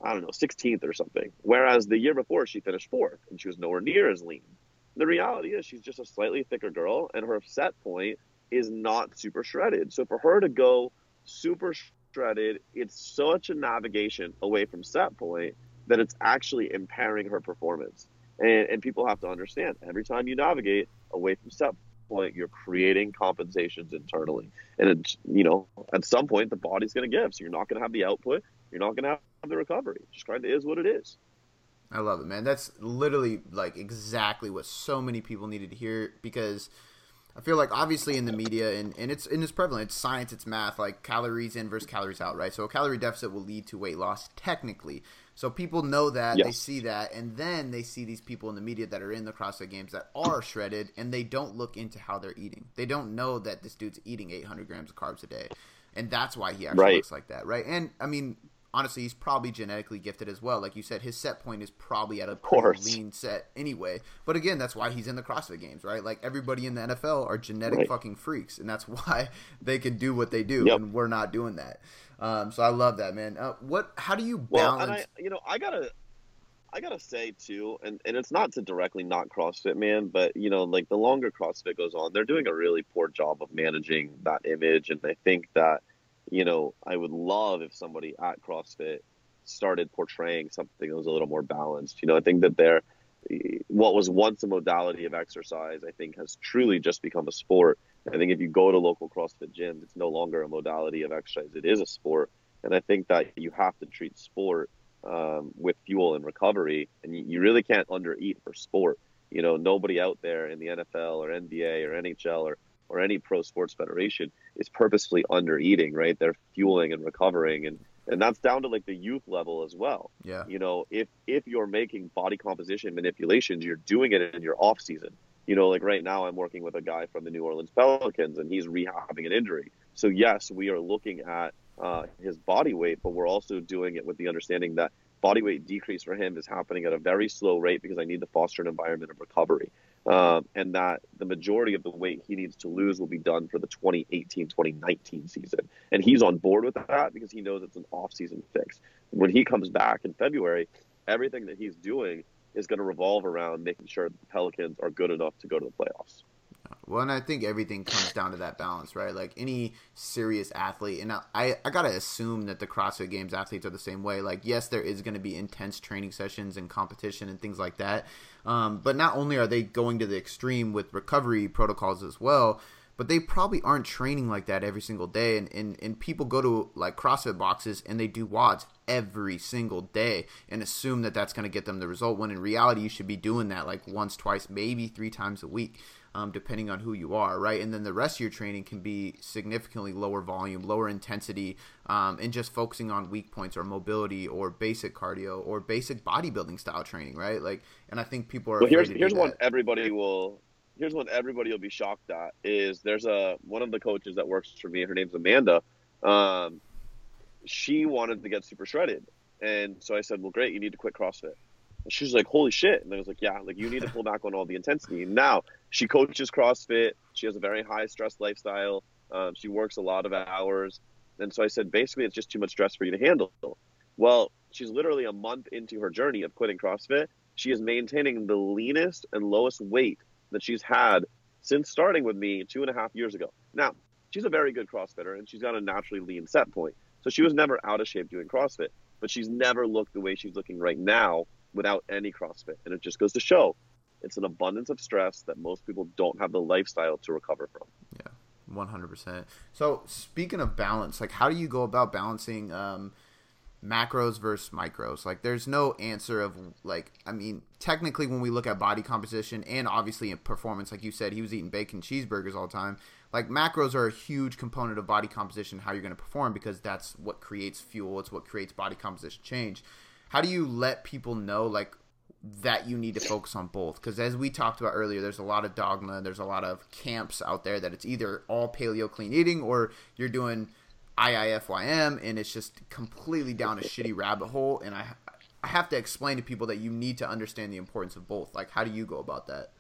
I don't know 16th or something, whereas the year before she finished fourth and she was nowhere near as lean. The reality is she's just a slightly thicker girl, and her set point is not super shredded. So for her to go super shredded, it's such a navigation away from set point that it's actually impairing her performance. And, and people have to understand every time you navigate away from set point, you're creating compensations internally. And it's, you know, at some point the body's going to give. So you're not going to have the output. You're not going to have the recovery. Just kind of is what it is. I love it, man. That's literally like exactly what so many people needed to hear because – I feel like obviously in the media and, and it's and it's prevalent. It's science, it's math, like calories in versus calories out, right? So a calorie deficit will lead to weight loss technically. So people know that, yes. they see that, and then they see these people in the media that are in the CrossFit games that are shredded and they don't look into how they're eating. They don't know that this dude's eating 800 grams of carbs a day. And that's why he actually right. looks like that, right? And I mean, honestly, he's probably genetically gifted as well. Like you said, his set point is probably at a lean set anyway. But again, that's why he's in the CrossFit Games, right? Like everybody in the NFL are genetic right. fucking freaks, and that's why they can do what they do, yep. and we're not doing that. Um, so I love that, man. Uh, what? How do you balance? Well, I, you know, I gotta. I gotta say too, and, and it's not to directly not CrossFit, man, but you know, like the longer CrossFit goes on, they're doing a really poor job of managing that image, and I think that you know, I would love if somebody at CrossFit started portraying something that was a little more balanced. You know, I think that there, what was once a modality of exercise, I think has truly just become a sport. I think if you go to local CrossFit gyms, it's no longer a modality of exercise; it is a sport. And I think that you have to treat sport um, with fuel and recovery, and you, you really can't undereat for sport. You know, nobody out there in the NFL or NBA or NHL or or any pro sports federation is purposefully under eating, right? They're fueling and recovering and and that's down to like the youth level as well. Yeah. You know, if if you're making body composition manipulations, you're doing it in your off season. You know, like right now I'm working with a guy from the New Orleans Pelicans and he's rehabbing an injury. So yes, we are looking at uh, his body weight, but we're also doing it with the understanding that body weight decrease for him is happening at a very slow rate because I need to foster an environment of recovery um, and that the majority of the weight he needs to lose will be done for the 2018-2019 season. And he's on board with that because he knows it's an off-season fix. When he comes back in February, everything that he's doing is going to revolve around making sure the Pelicans are good enough to go to the playoffs. Well, and I think everything comes down to that balance, right? Like any serious athlete, and I, I gotta assume that the CrossFit Games athletes are the same way. Like, yes, there is to be intense training sessions and competition and things like that, um, but not only are they going to the extreme with recovery protocols as well, but they probably aren't training like that every single day. And, and, and people go to like CrossFit boxes and they do WODs every single day and assume that that's to get them the result when in reality you should be doing that like once, twice, maybe three times a week um, depending on who you are, right? And then the rest of your training can be significantly lower volume, lower intensity, um, and just focusing on weak points or mobility or basic cardio or basic bodybuilding style training, right? Like, and I think people are. Well, here's here's one everybody will. Here's one everybody will be shocked at is there's a one of the coaches that works for me. Her name's Amanda. Um, she wanted to get super shredded, and so I said, "Well, great, you need to quit CrossFit." And she was like, "Holy shit!" And I was like, "Yeah, like you need to pull back on all the intensity." Now she coaches CrossFit. She has a very high stress lifestyle. Um, she works a lot of hours, and so I said, basically, it's just too much stress for you to handle. Well, she's literally a month into her journey of quitting CrossFit. She is maintaining the leanest and lowest weight that she's had since starting with me two and a half years ago. Now, she's a very good CrossFitter and she's got a naturally lean set point. So she was never out of shape doing CrossFit, but she's never looked the way she's looking right now without any CrossFit. And it just goes to show it's an abundance of stress that most people don't have the lifestyle to recover from. Yeah. 100%. So, speaking of balance, like how do you go about balancing um, macros versus micros? Like there's no answer of like I mean, technically when we look at body composition and obviously in performance like you said, he was eating bacon cheeseburgers all the time. Like macros are a huge component of body composition how you're going to perform because that's what creates fuel, it's what creates body composition change. How do you let people know like that you need to focus on both? Because as we talked about earlier there's a lot of dogma there's a lot of camps out there that it's either all paleo clean eating or you're doing IIFYM and it's just completely down a shitty rabbit hole. And I I have to explain to people that you need to understand the importance of both. Like how do you go about that?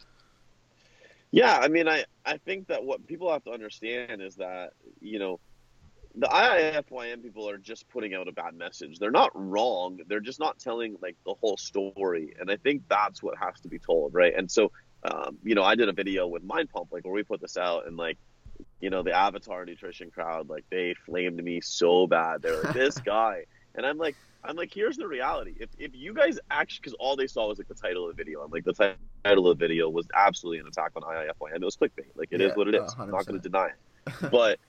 Yeah I mean I I think that what people have to understand is that you know the IIFYM people are just putting out a bad message. They're not wrong. They're just not telling like the whole story. And I think that's what has to be told, right? And so, um, you know, I did a video with Mind Pump, like where we put this out, and like, you know, the Avatar Nutrition crowd, like they flamed me so bad. They're like, this guy, and I'm like, I'm like, here's the reality. If if you guys actually, because all they saw was like the title of the video, I'm like, the title of the video was absolutely an attack on IIFYM. It was clickbait. Like it yeah, is what it is. 100%. I'm not going to deny it, but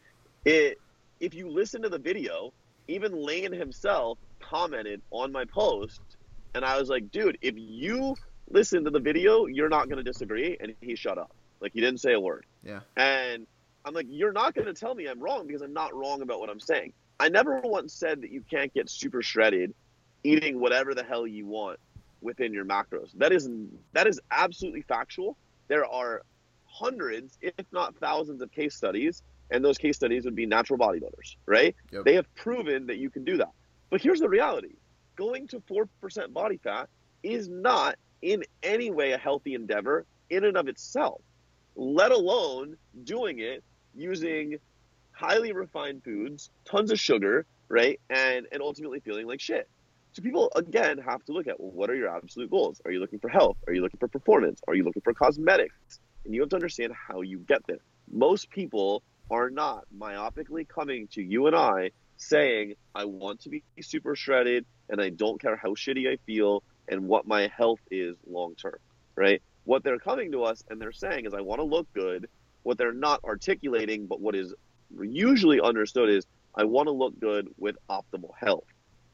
it if you listen to the video, even Layne himself commented on my post, and I was like, dude, if you listen to the video, you're not going to disagree. And he shut up. Like, he didn't say a word. Yeah. And I'm like, you're not going to tell me I'm wrong because I'm not wrong about what I'm saying. I never once said that you can't get super shredded eating whatever the hell you want within your macros. That is that is absolutely factual. There are hundreds, if not thousands, of case studies and those case studies would be natural bodybuilders, right? Yep. They have proven that you can do that. But here's the reality going to 4% body fat is not in any way a healthy endeavor in and of itself, let alone doing it using highly refined foods, tons of sugar, right? And and ultimately feeling like shit. So people again have to look at well, what are your absolute goals? Are you looking for health? Are you looking for performance? Are you looking for cosmetics? And you have to understand how you get there. Most people are not myopically coming to you and I saying, I want to be super shredded and I don't care how shitty I feel and what my health is long term, right? What they're coming to us and they're saying is, I want to look good. What they're not articulating, but what is usually understood is, I want to look good with optimal health.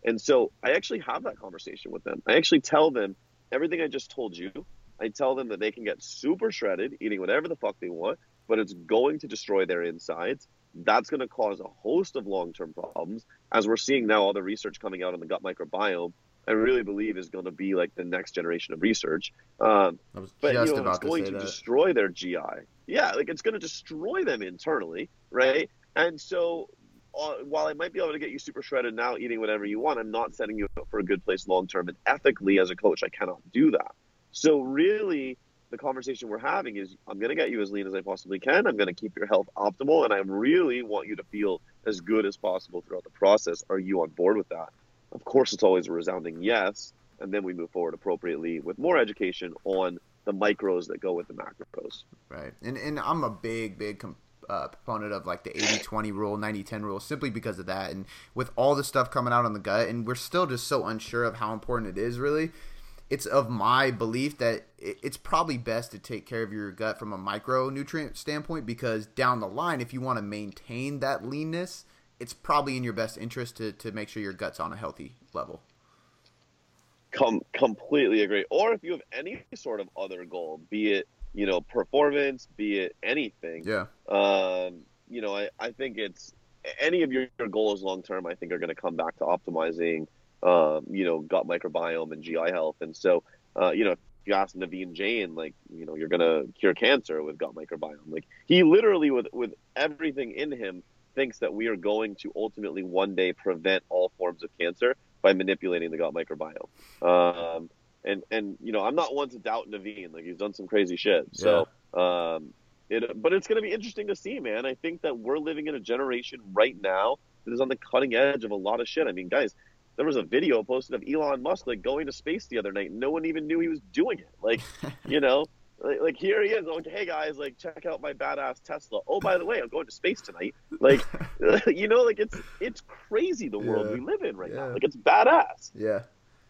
And so I actually have that conversation with them. I actually tell them everything I just told you. I tell them that they can get super shredded, eating whatever the fuck they want but it's going to destroy their insides. That's going to cause a host of long term problems. As we're seeing now, all the research coming out on the gut microbiome, I really believe is going to be like the next generation of research. Um, but you know, it's going to, to destroy their GI. Yeah, like it's going to destroy them internally, right? And so, uh, while I might be able to get you super shredded now, eating whatever you want, I'm not setting you up for a good place long term. And ethically, as a coach, I cannot do that. So, really, the conversation we're having is I'm going to get you as lean as I possibly can. I'm going to keep your health optimal, and I really want you to feel as good as possible throughout the process. Are you on board with that? Of course, it's always a resounding yes, and then we move forward appropriately with more education on the micros that go with the macros. Right, and and I'm a big big com- uh, proponent of like the 80-20 rule, 90-10 rule, simply because of that, and with all the stuff coming out on the gut, and we're still just so unsure of how important it is really it's of my belief that it's probably best to take care of your gut from a micronutrient standpoint because down the line, if you want to maintain that leanness, it's probably in your best interest to, to make sure your gut's on a healthy level. Com- completely agree. Or if you have any sort of other goal, be it you know performance, be it anything. Yeah. Um, you know, I, I think it's any of your, your goals long term. I think are going to come back to optimizing um, you know, gut microbiome and GI health. And so, uh, you know, if you ask Naveen Jain, like, you know, you're gonna cure cancer with gut microbiome. Like, he literally, with with everything in him, thinks that we are going to ultimately one day prevent all forms of cancer by manipulating the gut microbiome. Um, and and you know, I'm not one to doubt Naveen. Like, he's done some crazy shit. So. Yeah. Um, it, but it's going to be interesting to see, man. I think that we're living in a generation right now that is on the cutting edge of a lot of shit. I mean, guys, there was a video posted of Elon Musk like going to space the other night. No one even knew he was doing it. Like, you know, Like, like here he is. Like, hey guys, like check out my badass Tesla. Oh, by the way, I'm going to space tonight. Like, you know, like it's it's crazy the world Yeah. we live in right Yeah. now. Like it's badass. Yeah,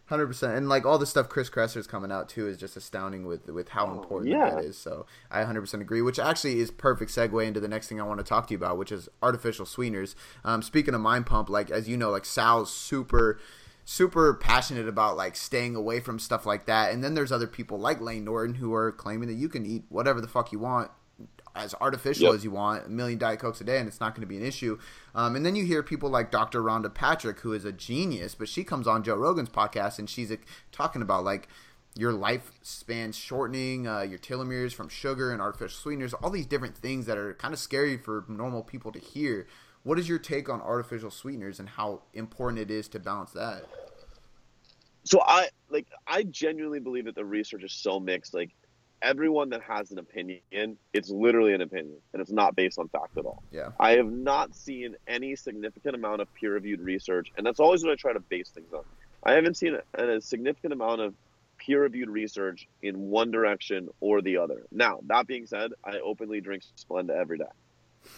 hundred percent. And like all the stuff Chris Kresser's coming out too is just astounding with with how Oh, important yeah. that is. So I hundred percent agree. Which actually is perfect segue into the next thing I want to talk to you about, which is artificial sweeteners. Um, speaking of Mind Pump, like as you know, like Sal's super super passionate about like staying away from stuff like that. And then there's other people like Layne Norton who are claiming that you can eat whatever the fuck you want as artificial Yep. as you want, a million Diet Cokes a day, and it's not going to be an issue. Um, and then you hear people like Dr. Rhonda Patrick, who is a genius, but she comes on Joe Rogan's podcast and she's uh, talking about like your lifespan shortening, uh, your telomeres from sugar and artificial sweeteners, all these different things that are kind of scary for normal people to hear. What is your take on artificial sweeteners and how important it is to balance that? So I like I genuinely believe that the research is so mixed. Like everyone that has an opinion, it's literally an opinion, and it's not based on fact at all. Yeah. I have not seen any significant amount of peer-reviewed research, and that's always what I try to base things on. I haven't seen a, a significant amount of peer-reviewed research in one direction or the other. Now, that being said, I openly drink Splenda every day.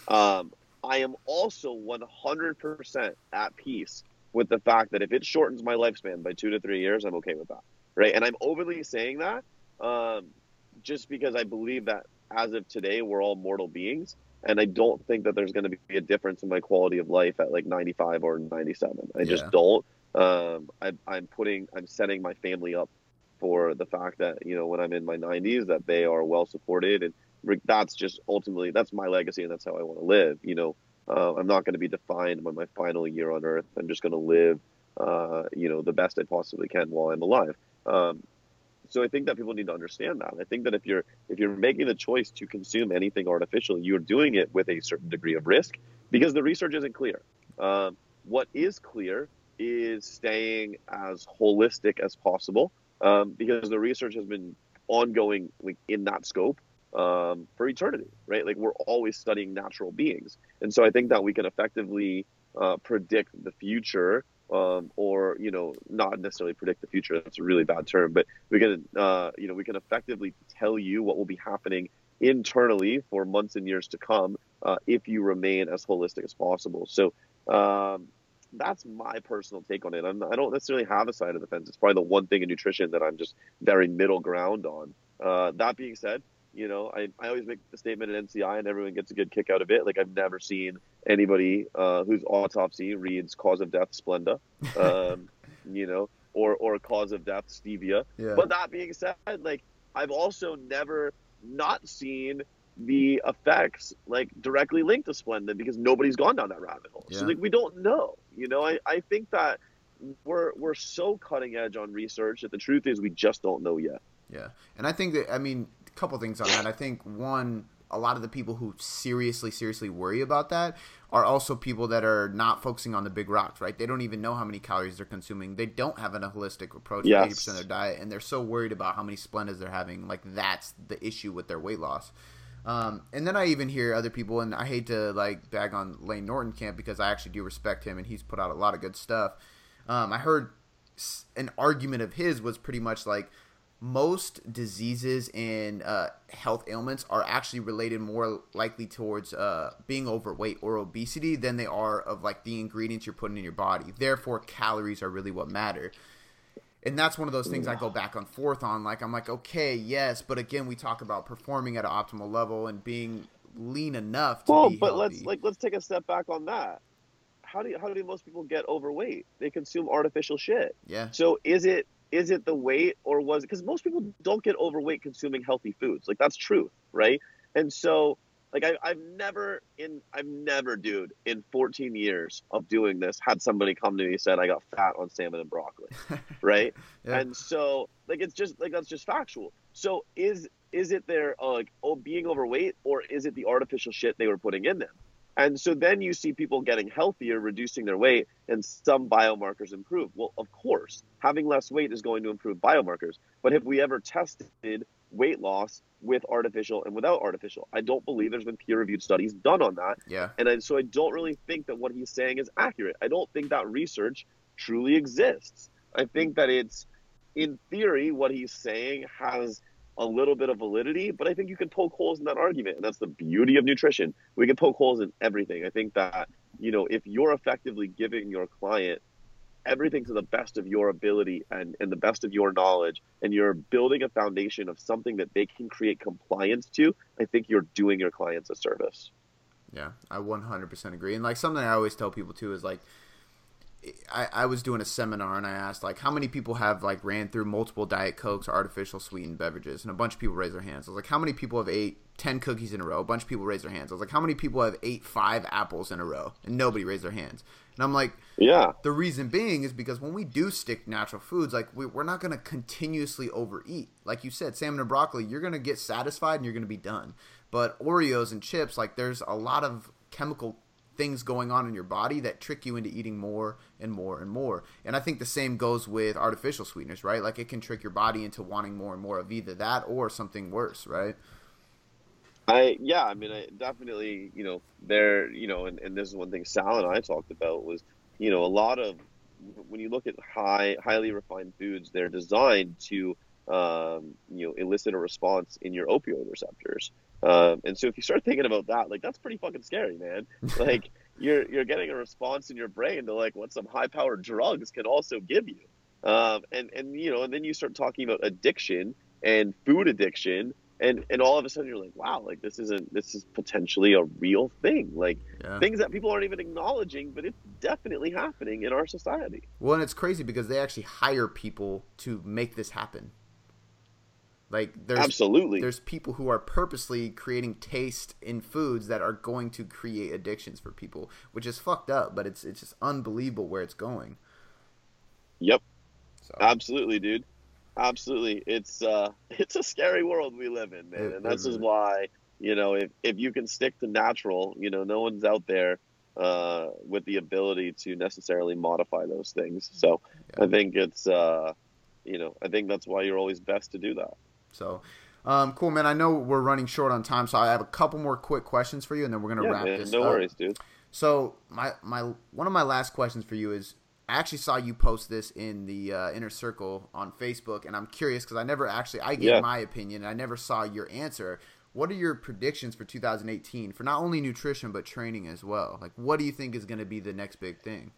Um, I am also 100% at peace with the fact that if it shortens my lifespan by two to three years, I'm okay with that, right? And I'm overly saying that um, just because I believe that as of today, we're all mortal beings, and I don't think that there's going to be a difference in my quality of life at like 95 or 97. I Yeah. just don't. Um, I, I'm putting, I'm setting my family up for the fact that you know when I'm in my 90s that they are well supported, and that's just ultimately that's my legacy, and that's how I want to live. You know, uh, I'm not going to be defined by my final year on Earth. I'm just going to live, uh, you know, the best I possibly can while I'm alive. Um, so I think that people need to understand that. I think that if you're if you're making the choice to consume anything artificial, you're doing it with a certain degree of risk because the research isn't clear. Um, what is clear is staying as holistic as possible um, because the research has been ongoing like in that scope um, for eternity, right? Like we're always studying natural beings, and so I think that we can effectively uh, predict the future, um, or you know, not necessarily predict the future. That's a really bad term, but we can, uh, you know, we can effectively tell you what will be happening internally for months and years to come uh, if you remain as holistic as possible. So. Um, that's my personal take on it. I'm, I don't necessarily have a side of the fence. It's probably the one thing in nutrition that I'm just very middle ground on. Uh, that being said, you know, I, I always make the statement at NCI and everyone gets a good kick out of it. Like I've never seen anybody uh, whose autopsy reads cause of death Splenda, um, you know, or, or cause of death stevia. Yeah. But that being said, like I've also never not seen the effects like directly linked to Splenda because nobody's gone down that rabbit hole. Yeah. So like we don't know. You know, I, I think that we're we're so cutting edge on research that the truth is we just don't know yet. Yeah, and I think that I mean couple things on that. I think one, a lot of the people who seriously, seriously worry about that are also people that are not focusing on the big rocks, right? They don't even know how many calories they're consuming. They don't have a holistic approach to Yes. eighty percent of their diet, and they're so worried about how many splendas they're having. Like that's the issue with their weight loss. Um, and then I even hear other people, and I hate to like bag on Layne Norton camp because I actually do respect him, and he's put out a lot of good stuff. Um, I heard an argument of his was pretty much like most diseases and uh, health ailments are actually related more likely towards uh, being overweight or obesity than they are of like the ingredients you're putting in your body. Therefore, calories are really what matter. And that's one of those things I go back and forth on. Like I'm like, okay, yes, but again, we talk about performing at an optimal level and being lean enough to Well, be but healthy. let's like let's take a step back on that. How do you, how do most people get overweight? They consume artificial shit. yeah, So is it is it the weight or was it because most people don't get overweight consuming healthy foods? Like that's truth, right? And so like I, I've never in I've never, dude, in 14 years of doing this, had somebody come to me and said I got fat on salmon and broccoli, right? Yeah. And so like it's just like that's just factual. So is is it their uh, like oh being overweight or is it the artificial shit they were putting in them? And so then you see people getting healthier, reducing their weight, and some biomarkers improve. Well, of course, having less weight is going to improve biomarkers. But have we ever tested weight loss with artificial and without artificial? I don't believe there's been peer reviewed studies done on that. yeah, And I, so I don't really think that what he's saying is accurate. I don't think that research truly exists. I think that it's, in theory, what he's saying has a little bit of validity, but I think you can poke holes in that argument. And that's the beauty of nutrition. We can poke holes in everything. I think that, you know, if you're effectively giving your client everything to the best of your ability and, and the best of your knowledge, and you're building a foundation of something that they can create compliance to, I think you're doing your clients a service. Yeah, I 100% agree. And like something I always tell people too is like, I, I was doing a seminar and I asked like how many people have like ran through multiple diet cokes or artificial sweetened beverages and a bunch of people raised their hands. I was like how many people have ate ten cookies in a row? A bunch of people raised their hands. I was like how many people have ate five apples in a row? And nobody raised their hands. And I'm like yeah. The reason being is because when we do stick natural foods, like we, we're not going to continuously overeat. Like you said, salmon and broccoli, you're going to get satisfied and you're going to be done. But Oreos and chips, like there's a lot of chemical things going on in your body that trick you into eating more and more and more. And I think the same goes with artificial sweeteners, right? Like it can trick your body into wanting more and more of either that or something worse, right? I yeah, I mean, I definitely, you know, there, you know, and, and this is one thing Sal and I talked about was, you know, a lot of when you look at high, highly refined foods, they're designed to, um, you know, elicit a response in your opioid receptors. Um, and so if you start thinking about that, like that's pretty fucking scary, man. Like you're you're getting a response in your brain to like what some high powered drugs can also give you. Um, and and you know, and then you start talking about addiction and food addiction, and and all of a sudden you're like, wow, like this isn't this is potentially a real thing. Like yeah. things that people aren't even acknowledging, but it's definitely happening in our society. Well, and it's crazy because they actually hire people to make this happen. Like there's absolutely there's people who are purposely creating taste in foods that are going to create addictions for people, which is fucked up, but it's it's just unbelievable where it's going. Yep. So. Absolutely, dude. Absolutely. It's uh it's a scary world we live in, man. It, and this is why, you know, if if you can stick to natural, you know, no one's out there uh with the ability to necessarily modify those things. So yeah. I think it's uh you know, I think that's why you're always best to do that. So, um, cool, man. I know we're running short on time, so I have a couple more quick questions for you, and then we're gonna yeah, wrap man, this. No up. worries, dude. So, my my one of my last questions for you is I actually saw you post this in the uh, inner circle on Facebook, and I'm curious because I never actually I gave yeah. my opinion, and I never saw your answer. What are your predictions for 2018 for not only nutrition but training as well? Like, what do you think is going to be the next big thing?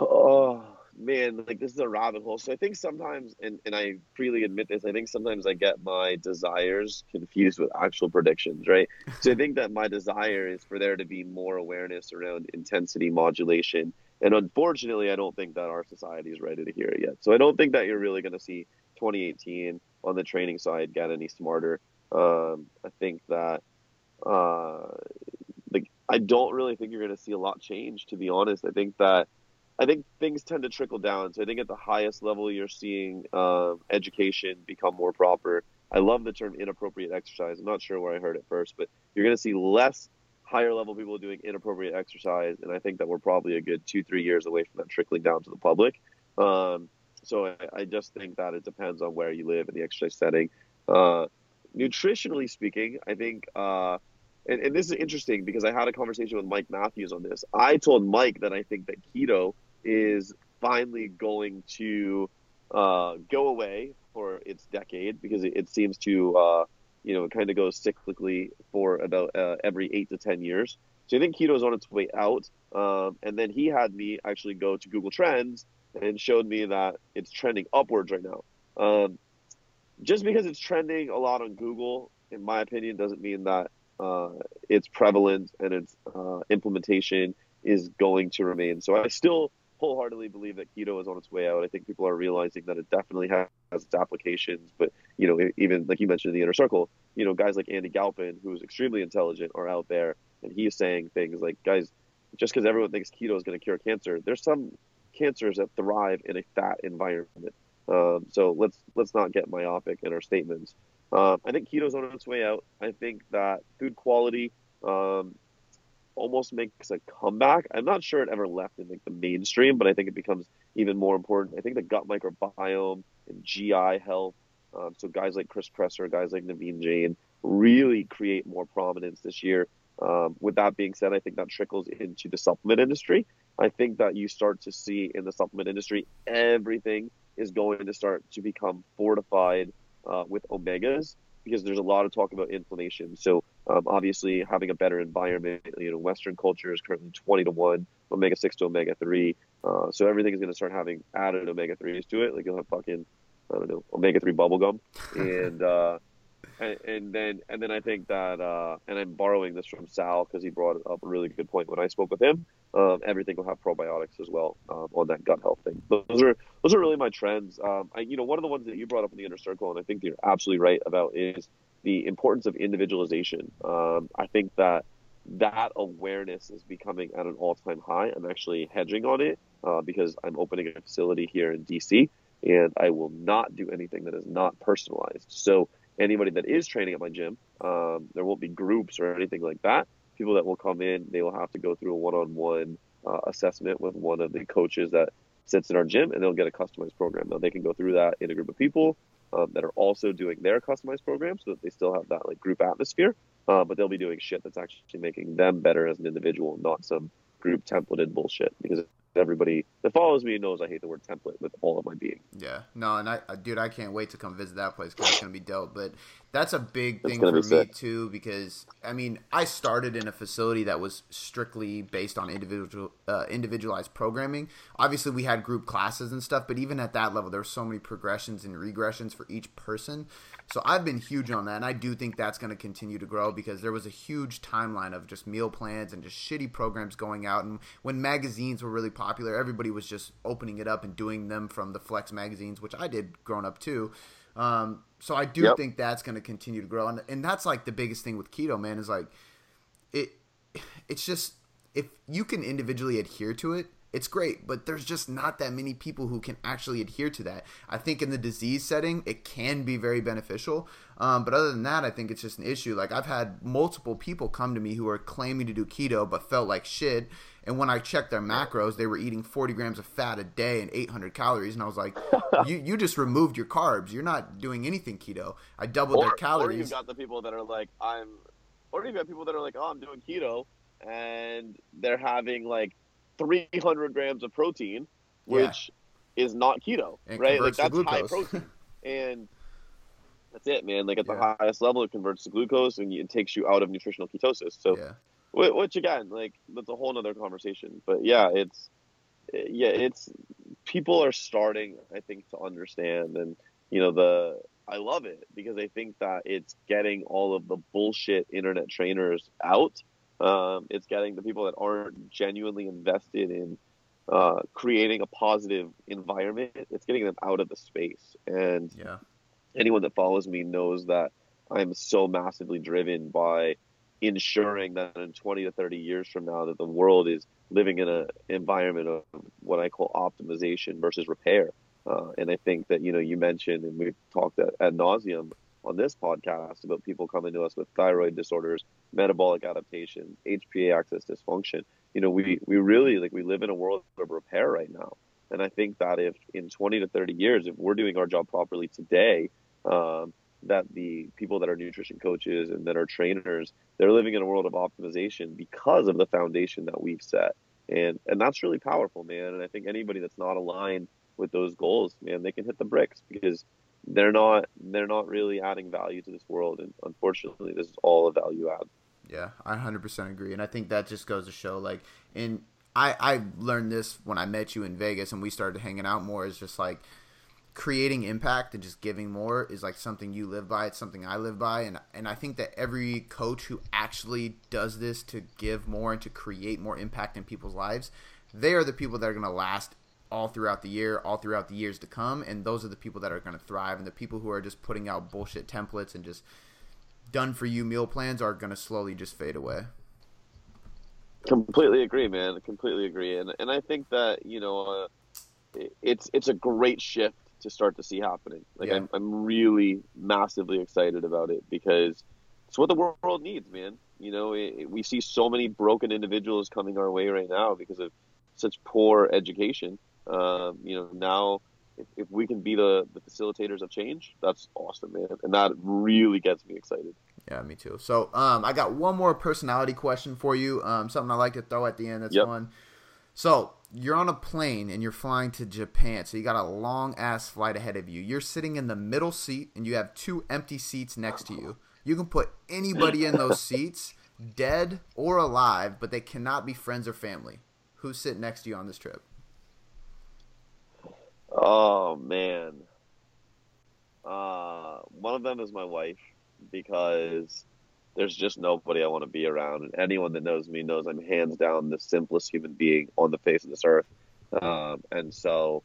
Oh, man, like this is a rabbit hole. So I think sometimes, and, and I freely admit this, I think sometimes I get my desires confused with actual predictions, right? so I think that my desire is for there to be more awareness around intensity modulation. And unfortunately, I don't think that our society is ready to hear it yet. So I don't think that you're really going to see 2018 on the training side get any smarter. Um, I think that, uh, like, I don't really think you're going to see a lot change, to be honest. I think that I think things tend to trickle down. So I think at the highest level, you're seeing uh, education become more proper. I love the term inappropriate exercise. I'm not sure where I heard it first, but you're going to see less higher level people doing inappropriate exercise, and I think that we're probably a good two, three years away from that trickling down to the public. Um, so I, I, just think that it depends on where you live in the exercise setting. Uh, nutritionally speaking, I think uh, and, and this is interesting because I had a conversation with Mike Matthews on this. I told Mike that I think that keto is finally going to uh, go away for its decade because it, it seems to, uh, you know, it kind of goes cyclically for about uh, every eight to 10 years. So I think keto is on its way out. Um, and then he had me actually go to Google Trends and showed me that it's trending upwards right now. Um, just because it's trending a lot on Google, in my opinion, doesn't mean that uh, its prevalence and its uh, implementation is going to remain. So I still wholeheartedly believe that keto is on its way out. I think people are realizing that it definitely has, its applications. But you know, even like you mentioned in the inner circle, you know, guys like Andy Galpin, who's extremely intelligent, are out there, and he's saying things like, guys, just because everyone thinks keto is going to cure cancer, there's some cancers that thrive in a fat environment. Um, so let's let's not get myopic in our statements. Um, I think keto's on its way out. I think that food quality um, almost makes a comeback. I'm not sure it ever left in like the mainstream, but I think it becomes even more important. I think the gut microbiome and GI health, um, so guys like Chris Kresser, guys like Naveen Jain, really create more prominence this year. Um, with that being said, I think that trickles into the supplement industry. I think that you start to see in the supplement industry everything is going to start to become fortified uh, with omegas because there's a lot of talk about inflammation. So um, obviously having a better environment, you know, Western culture is currently 20 to one, omega six to omega three. Uh, so everything is going to start having added omega threes to it. Like you'll have fucking, I don't know, omega three bubblegum and, uh, and, and then and then I think that uh, and I'm borrowing this from Sal because he brought up a really good point when I spoke with him. Um, everything will have probiotics as well um, on that gut health thing. Those are those are really my trends. Um, I, you know, one of the ones that you brought up in the inner circle, and I think you're absolutely right about is the importance of individualization. Um, I think that that awareness is becoming at an all-time high. I'm actually hedging on it uh, because I'm opening a facility here in DC, and I will not do anything that is not personalized. So anybody that is training at my gym, um, there won't be groups or anything like that. People that will come in, they will have to go through a one-on-one uh, assessment with one of the coaches that sits in our gym, and they'll get a customized program. Now they can go through that in a group of people um, that are also doing their customized program, so that they still have that like group atmosphere. Uh, but they'll be doing shit that's actually making them better as an individual, not some group templated bullshit. Because everybody that follows me knows I hate the word template with all of my being. Yeah, no, and I, dude, I can't wait to come visit that place because it's gonna be dope. But that's a big thing for me sick. too because I mean, I started in a facility that was strictly based on individual, uh, individualized programming. Obviously, we had group classes and stuff, but even at that level, there were so many progressions and regressions for each person. So I've been huge on that, and I do think that's going to continue to grow because there was a huge timeline of just meal plans and just shitty programs going out. And when magazines were really popular, everybody was just opening it up and doing them from the Flex magazines, which I did growing up too. Um, so I do yep. think that's going to continue to grow, and and that's like the biggest thing with keto, man, is like it. It's just if you can individually adhere to it, it's great, but there's just not that many people who can actually adhere to that. I think in the disease setting, it can be very beneficial. Um, but other than that, I think it's just an issue. Like I've had multiple people come to me who are claiming to do keto but felt like shit. And when I checked their macros, they were eating 40 grams of fat a day and 800 calories. And I was like, you, you just removed your carbs. You're not doing anything keto. I doubled or, their calories. Or you've got the people that are like, I'm, or you've got people that are like, oh, I'm doing keto. And they're having like 300 grams of protein, which yeah. is not keto, and right? Like that's high protein, and that's it, man. Like at yeah. the highest level, it converts to glucose and it takes you out of nutritional ketosis. So, yeah. Which again, like that's a whole other conversation. But yeah, it's yeah, it's people are starting, I think, to understand, and you know the. I love it because I think that it's getting all of the bullshit internet trainers out um, it's getting the people that aren't genuinely invested in uh, creating a positive environment. It's getting them out of the space. And yeah. anyone that follows me knows that I'm so massively driven by ensuring that in 20 to 30 years from now that the world is living in an environment of what I call optimization versus repair. Uh, and I think that you know you mentioned and we've talked at, nauseum on this podcast about people coming to us with thyroid disorders, metabolic adaptation, HPA axis dysfunction. You know, we, we really like we live in a world of repair right now. And I think that if in 20 to 30 years, if we're doing our job properly today, um, that the people that are nutrition coaches and that are trainers, they're living in a world of optimization because of the foundation that we've set. And and that's really powerful, man. And I think anybody that's not aligned with those goals, man, they can hit the bricks because they're not they're not really adding value to this world and unfortunately this is all a value add yeah i 100% agree and i think that just goes to show like in i i learned this when i met you in vegas and we started hanging out more is just like creating impact and just giving more is like something you live by it's something i live by and and i think that every coach who actually does this to give more and to create more impact in people's lives they are the people that are going to last all throughout the year, all throughout the years to come, and those are the people that are going to thrive. And the people who are just putting out bullshit templates and just done for you meal plans are going to slowly just fade away. Completely agree, man. Completely agree, and and I think that you know, uh, it's it's a great shift to start to see happening. Like yeah. I'm I'm really massively excited about it because it's what the world needs, man. You know, it, we see so many broken individuals coming our way right now because of such poor education um, you know, now if, if, we can be the, the facilitators of change, that's awesome, man. And that really gets me excited. Yeah, me too. So um, I got one more personality question for you. Um, something I like to throw at the end. That's yep. fun. So you're on a plane and you're flying to Japan, so you got a long ass flight ahead of you. You're sitting in the middle seat and you have two empty seats next to you. You can put anybody in those seats, dead or alive, but they cannot be friends or family. Who's sitting next to you on this trip? Oh man. Uh, one of them is my wife because there's just nobody I want to be around. And anyone that knows me knows I'm hands down the simplest human being on the face of this earth. Um, and so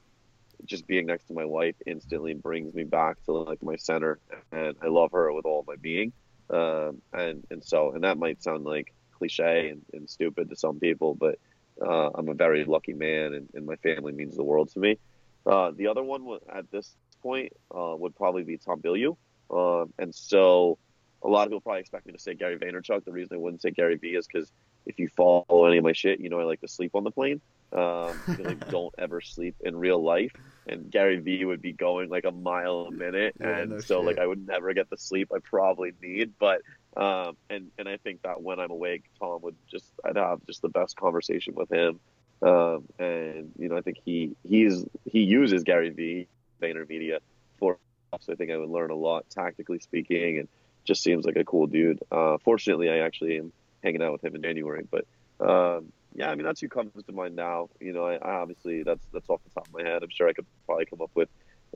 just being next to my wife instantly brings me back to like my center and I love her with all my being. Um, and, and so, and that might sound like cliche and, and stupid to some people, but, uh, I'm a very lucky man and, and my family means the world to me. Uh, the other one at this point, uh, would probably be Tom Bilyeu. Um, and so, a lot of people probably expect me to say Gary Vaynerchuk. The reason I wouldn't say Gary V is because if you follow any of my shit, you know I like to sleep on the plane. Um, I don't ever sleep in real life. And Gary V would be going like a mile a minute, yeah, and no so shit. like I would never get the sleep I probably need. But um, and and I think that when I'm awake, Tom would just I'd have just the best conversation with him. Um, and you know I think he he's he uses Gary Vee VaynerMedia for so I think I would learn a lot tactically speaking and just seems like a cool dude. Uh, fortunately, I actually am hanging out with him in January. But um, yeah, I mean that's who comes to mind now. You know, I, I, obviously that's that's off the top of my head. I'm sure I could probably come up with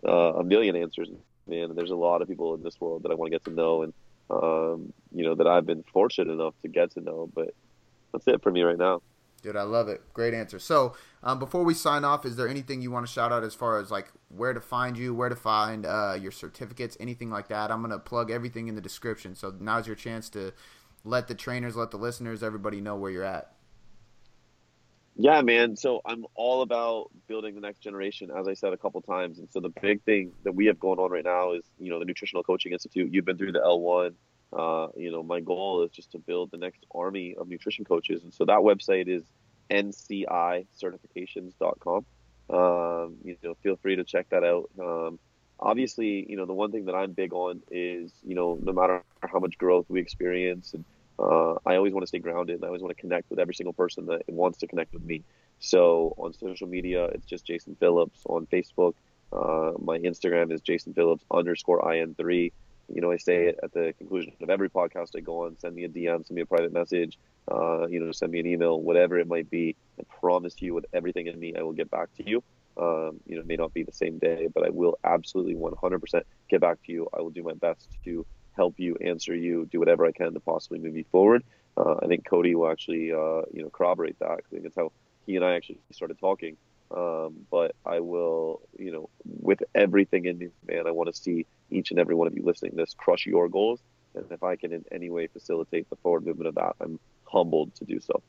uh, a million answers. Man, there's a lot of people in this world that I want to get to know, and um, you know that I've been fortunate enough to get to know. But that's it for me right now. Dude, I love it. Great answer. So, um, before we sign off, is there anything you want to shout out as far as like where to find you, where to find uh, your certificates, anything like that? I'm gonna plug everything in the description. So now's your chance to let the trainers, let the listeners, everybody know where you're at. Yeah, man. So I'm all about building the next generation, as I said a couple times. And so the big thing that we have going on right now is, you know, the Nutritional Coaching Institute. You've been through the L1. Uh, you know, my goal is just to build the next army of nutrition coaches. And so that website is ncicertifications.com. Um, you know, feel free to check that out. Um, obviously, you know, the one thing that I'm big on is, you know, no matter how much growth we experience, and uh, I always want to stay grounded and I always want to connect with every single person that wants to connect with me. So on social media, it's just Jason Phillips. On Facebook, uh, my Instagram is Jason Phillips underscore IN3 you know, I say it at the conclusion of every podcast I go on. Send me a DM, send me a private message, uh, you know, send me an email, whatever it might be. I promise you, with everything in me, I will get back to you. Um, you know, it may not be the same day, but I will absolutely 100% get back to you. I will do my best to help you, answer you, do whatever I can to possibly move you forward. Uh, I think Cody will actually, uh, you know, corroborate that. I think it's how he and I actually started talking. Um, but I will, you know, with everything in me, man, I want to see each and every one of you listening to this crush your goals. And if I can in any way facilitate the forward movement of that, I'm humbled to do so.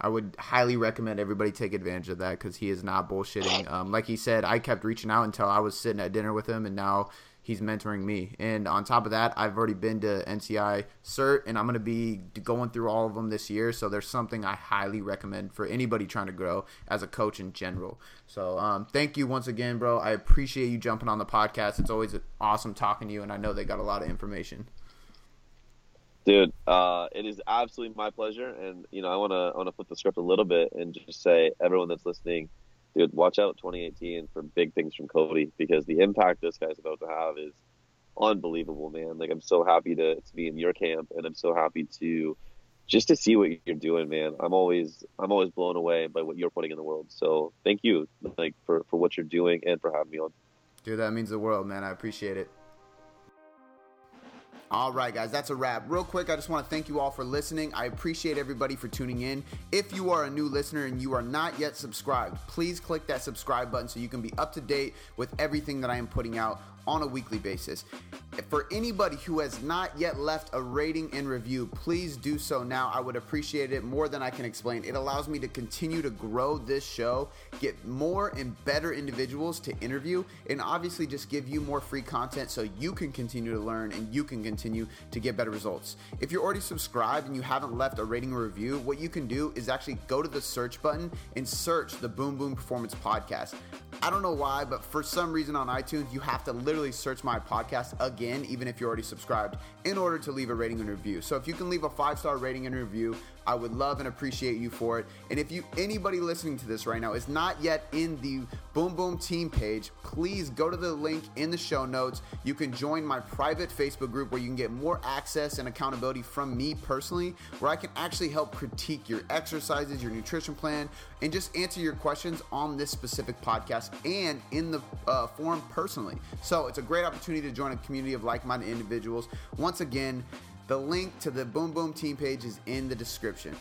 I would highly recommend everybody take advantage of that because he is not bullshitting. Um, like he said, I kept reaching out until I was sitting at dinner with him, and now he's mentoring me. And on top of that, I've already been to NCI cert, and I'm going to be going through all of them this year. So there's something I highly recommend for anybody trying to grow as a coach in general. So um, thank you once again, bro. I appreciate you jumping on the podcast. It's always awesome talking to you, and I know they got a lot of information. Dude, uh, it is absolutely my pleasure, and you know I want to want to flip the script a little bit and just say everyone that's listening dude, watch out 2018 for big things from Cody because the impact this guy's about to have is unbelievable, man. Like I'm so happy to, to be in your camp and I'm so happy to just to see what you're doing, man. I'm always I'm always blown away by what you're putting in the world. So thank you like for, for what you're doing and for having me on. Dude, that means the world, man. I appreciate it. All right, guys, that's a wrap. Real quick, I just want to thank you all for listening. I appreciate everybody for tuning in. If you are a new listener and you are not yet subscribed, please click that subscribe button so you can be up to date with everything that I am putting out on a weekly basis. For anybody who has not yet left a rating and review, please do so now. I would appreciate it more than I can explain. It allows me to continue to grow this show, get more and better individuals to interview, and obviously just give you more free content so you can continue to learn and you can continue to get better results. If you're already subscribed and you haven't left a rating or review, what you can do is actually go to the search button and search the Boom Boom Performance Podcast. I don't know why, but for some reason on iTunes, you have to literally search my podcast again, even if you're already subscribed, in order to leave a rating and review. So if you can leave a five star rating and review, I would love and appreciate you for it. And if you anybody listening to this right now is not yet in the Boom Boom Team page, please go to the link in the show notes. You can join my private Facebook group where you can get more access and accountability from me personally, where I can actually help critique your exercises, your nutrition plan, and just answer your questions on this specific podcast and in the uh, forum personally. So it's a great opportunity to join a community of like-minded individuals. Once again. The link to the Boom Boom team page is in the description.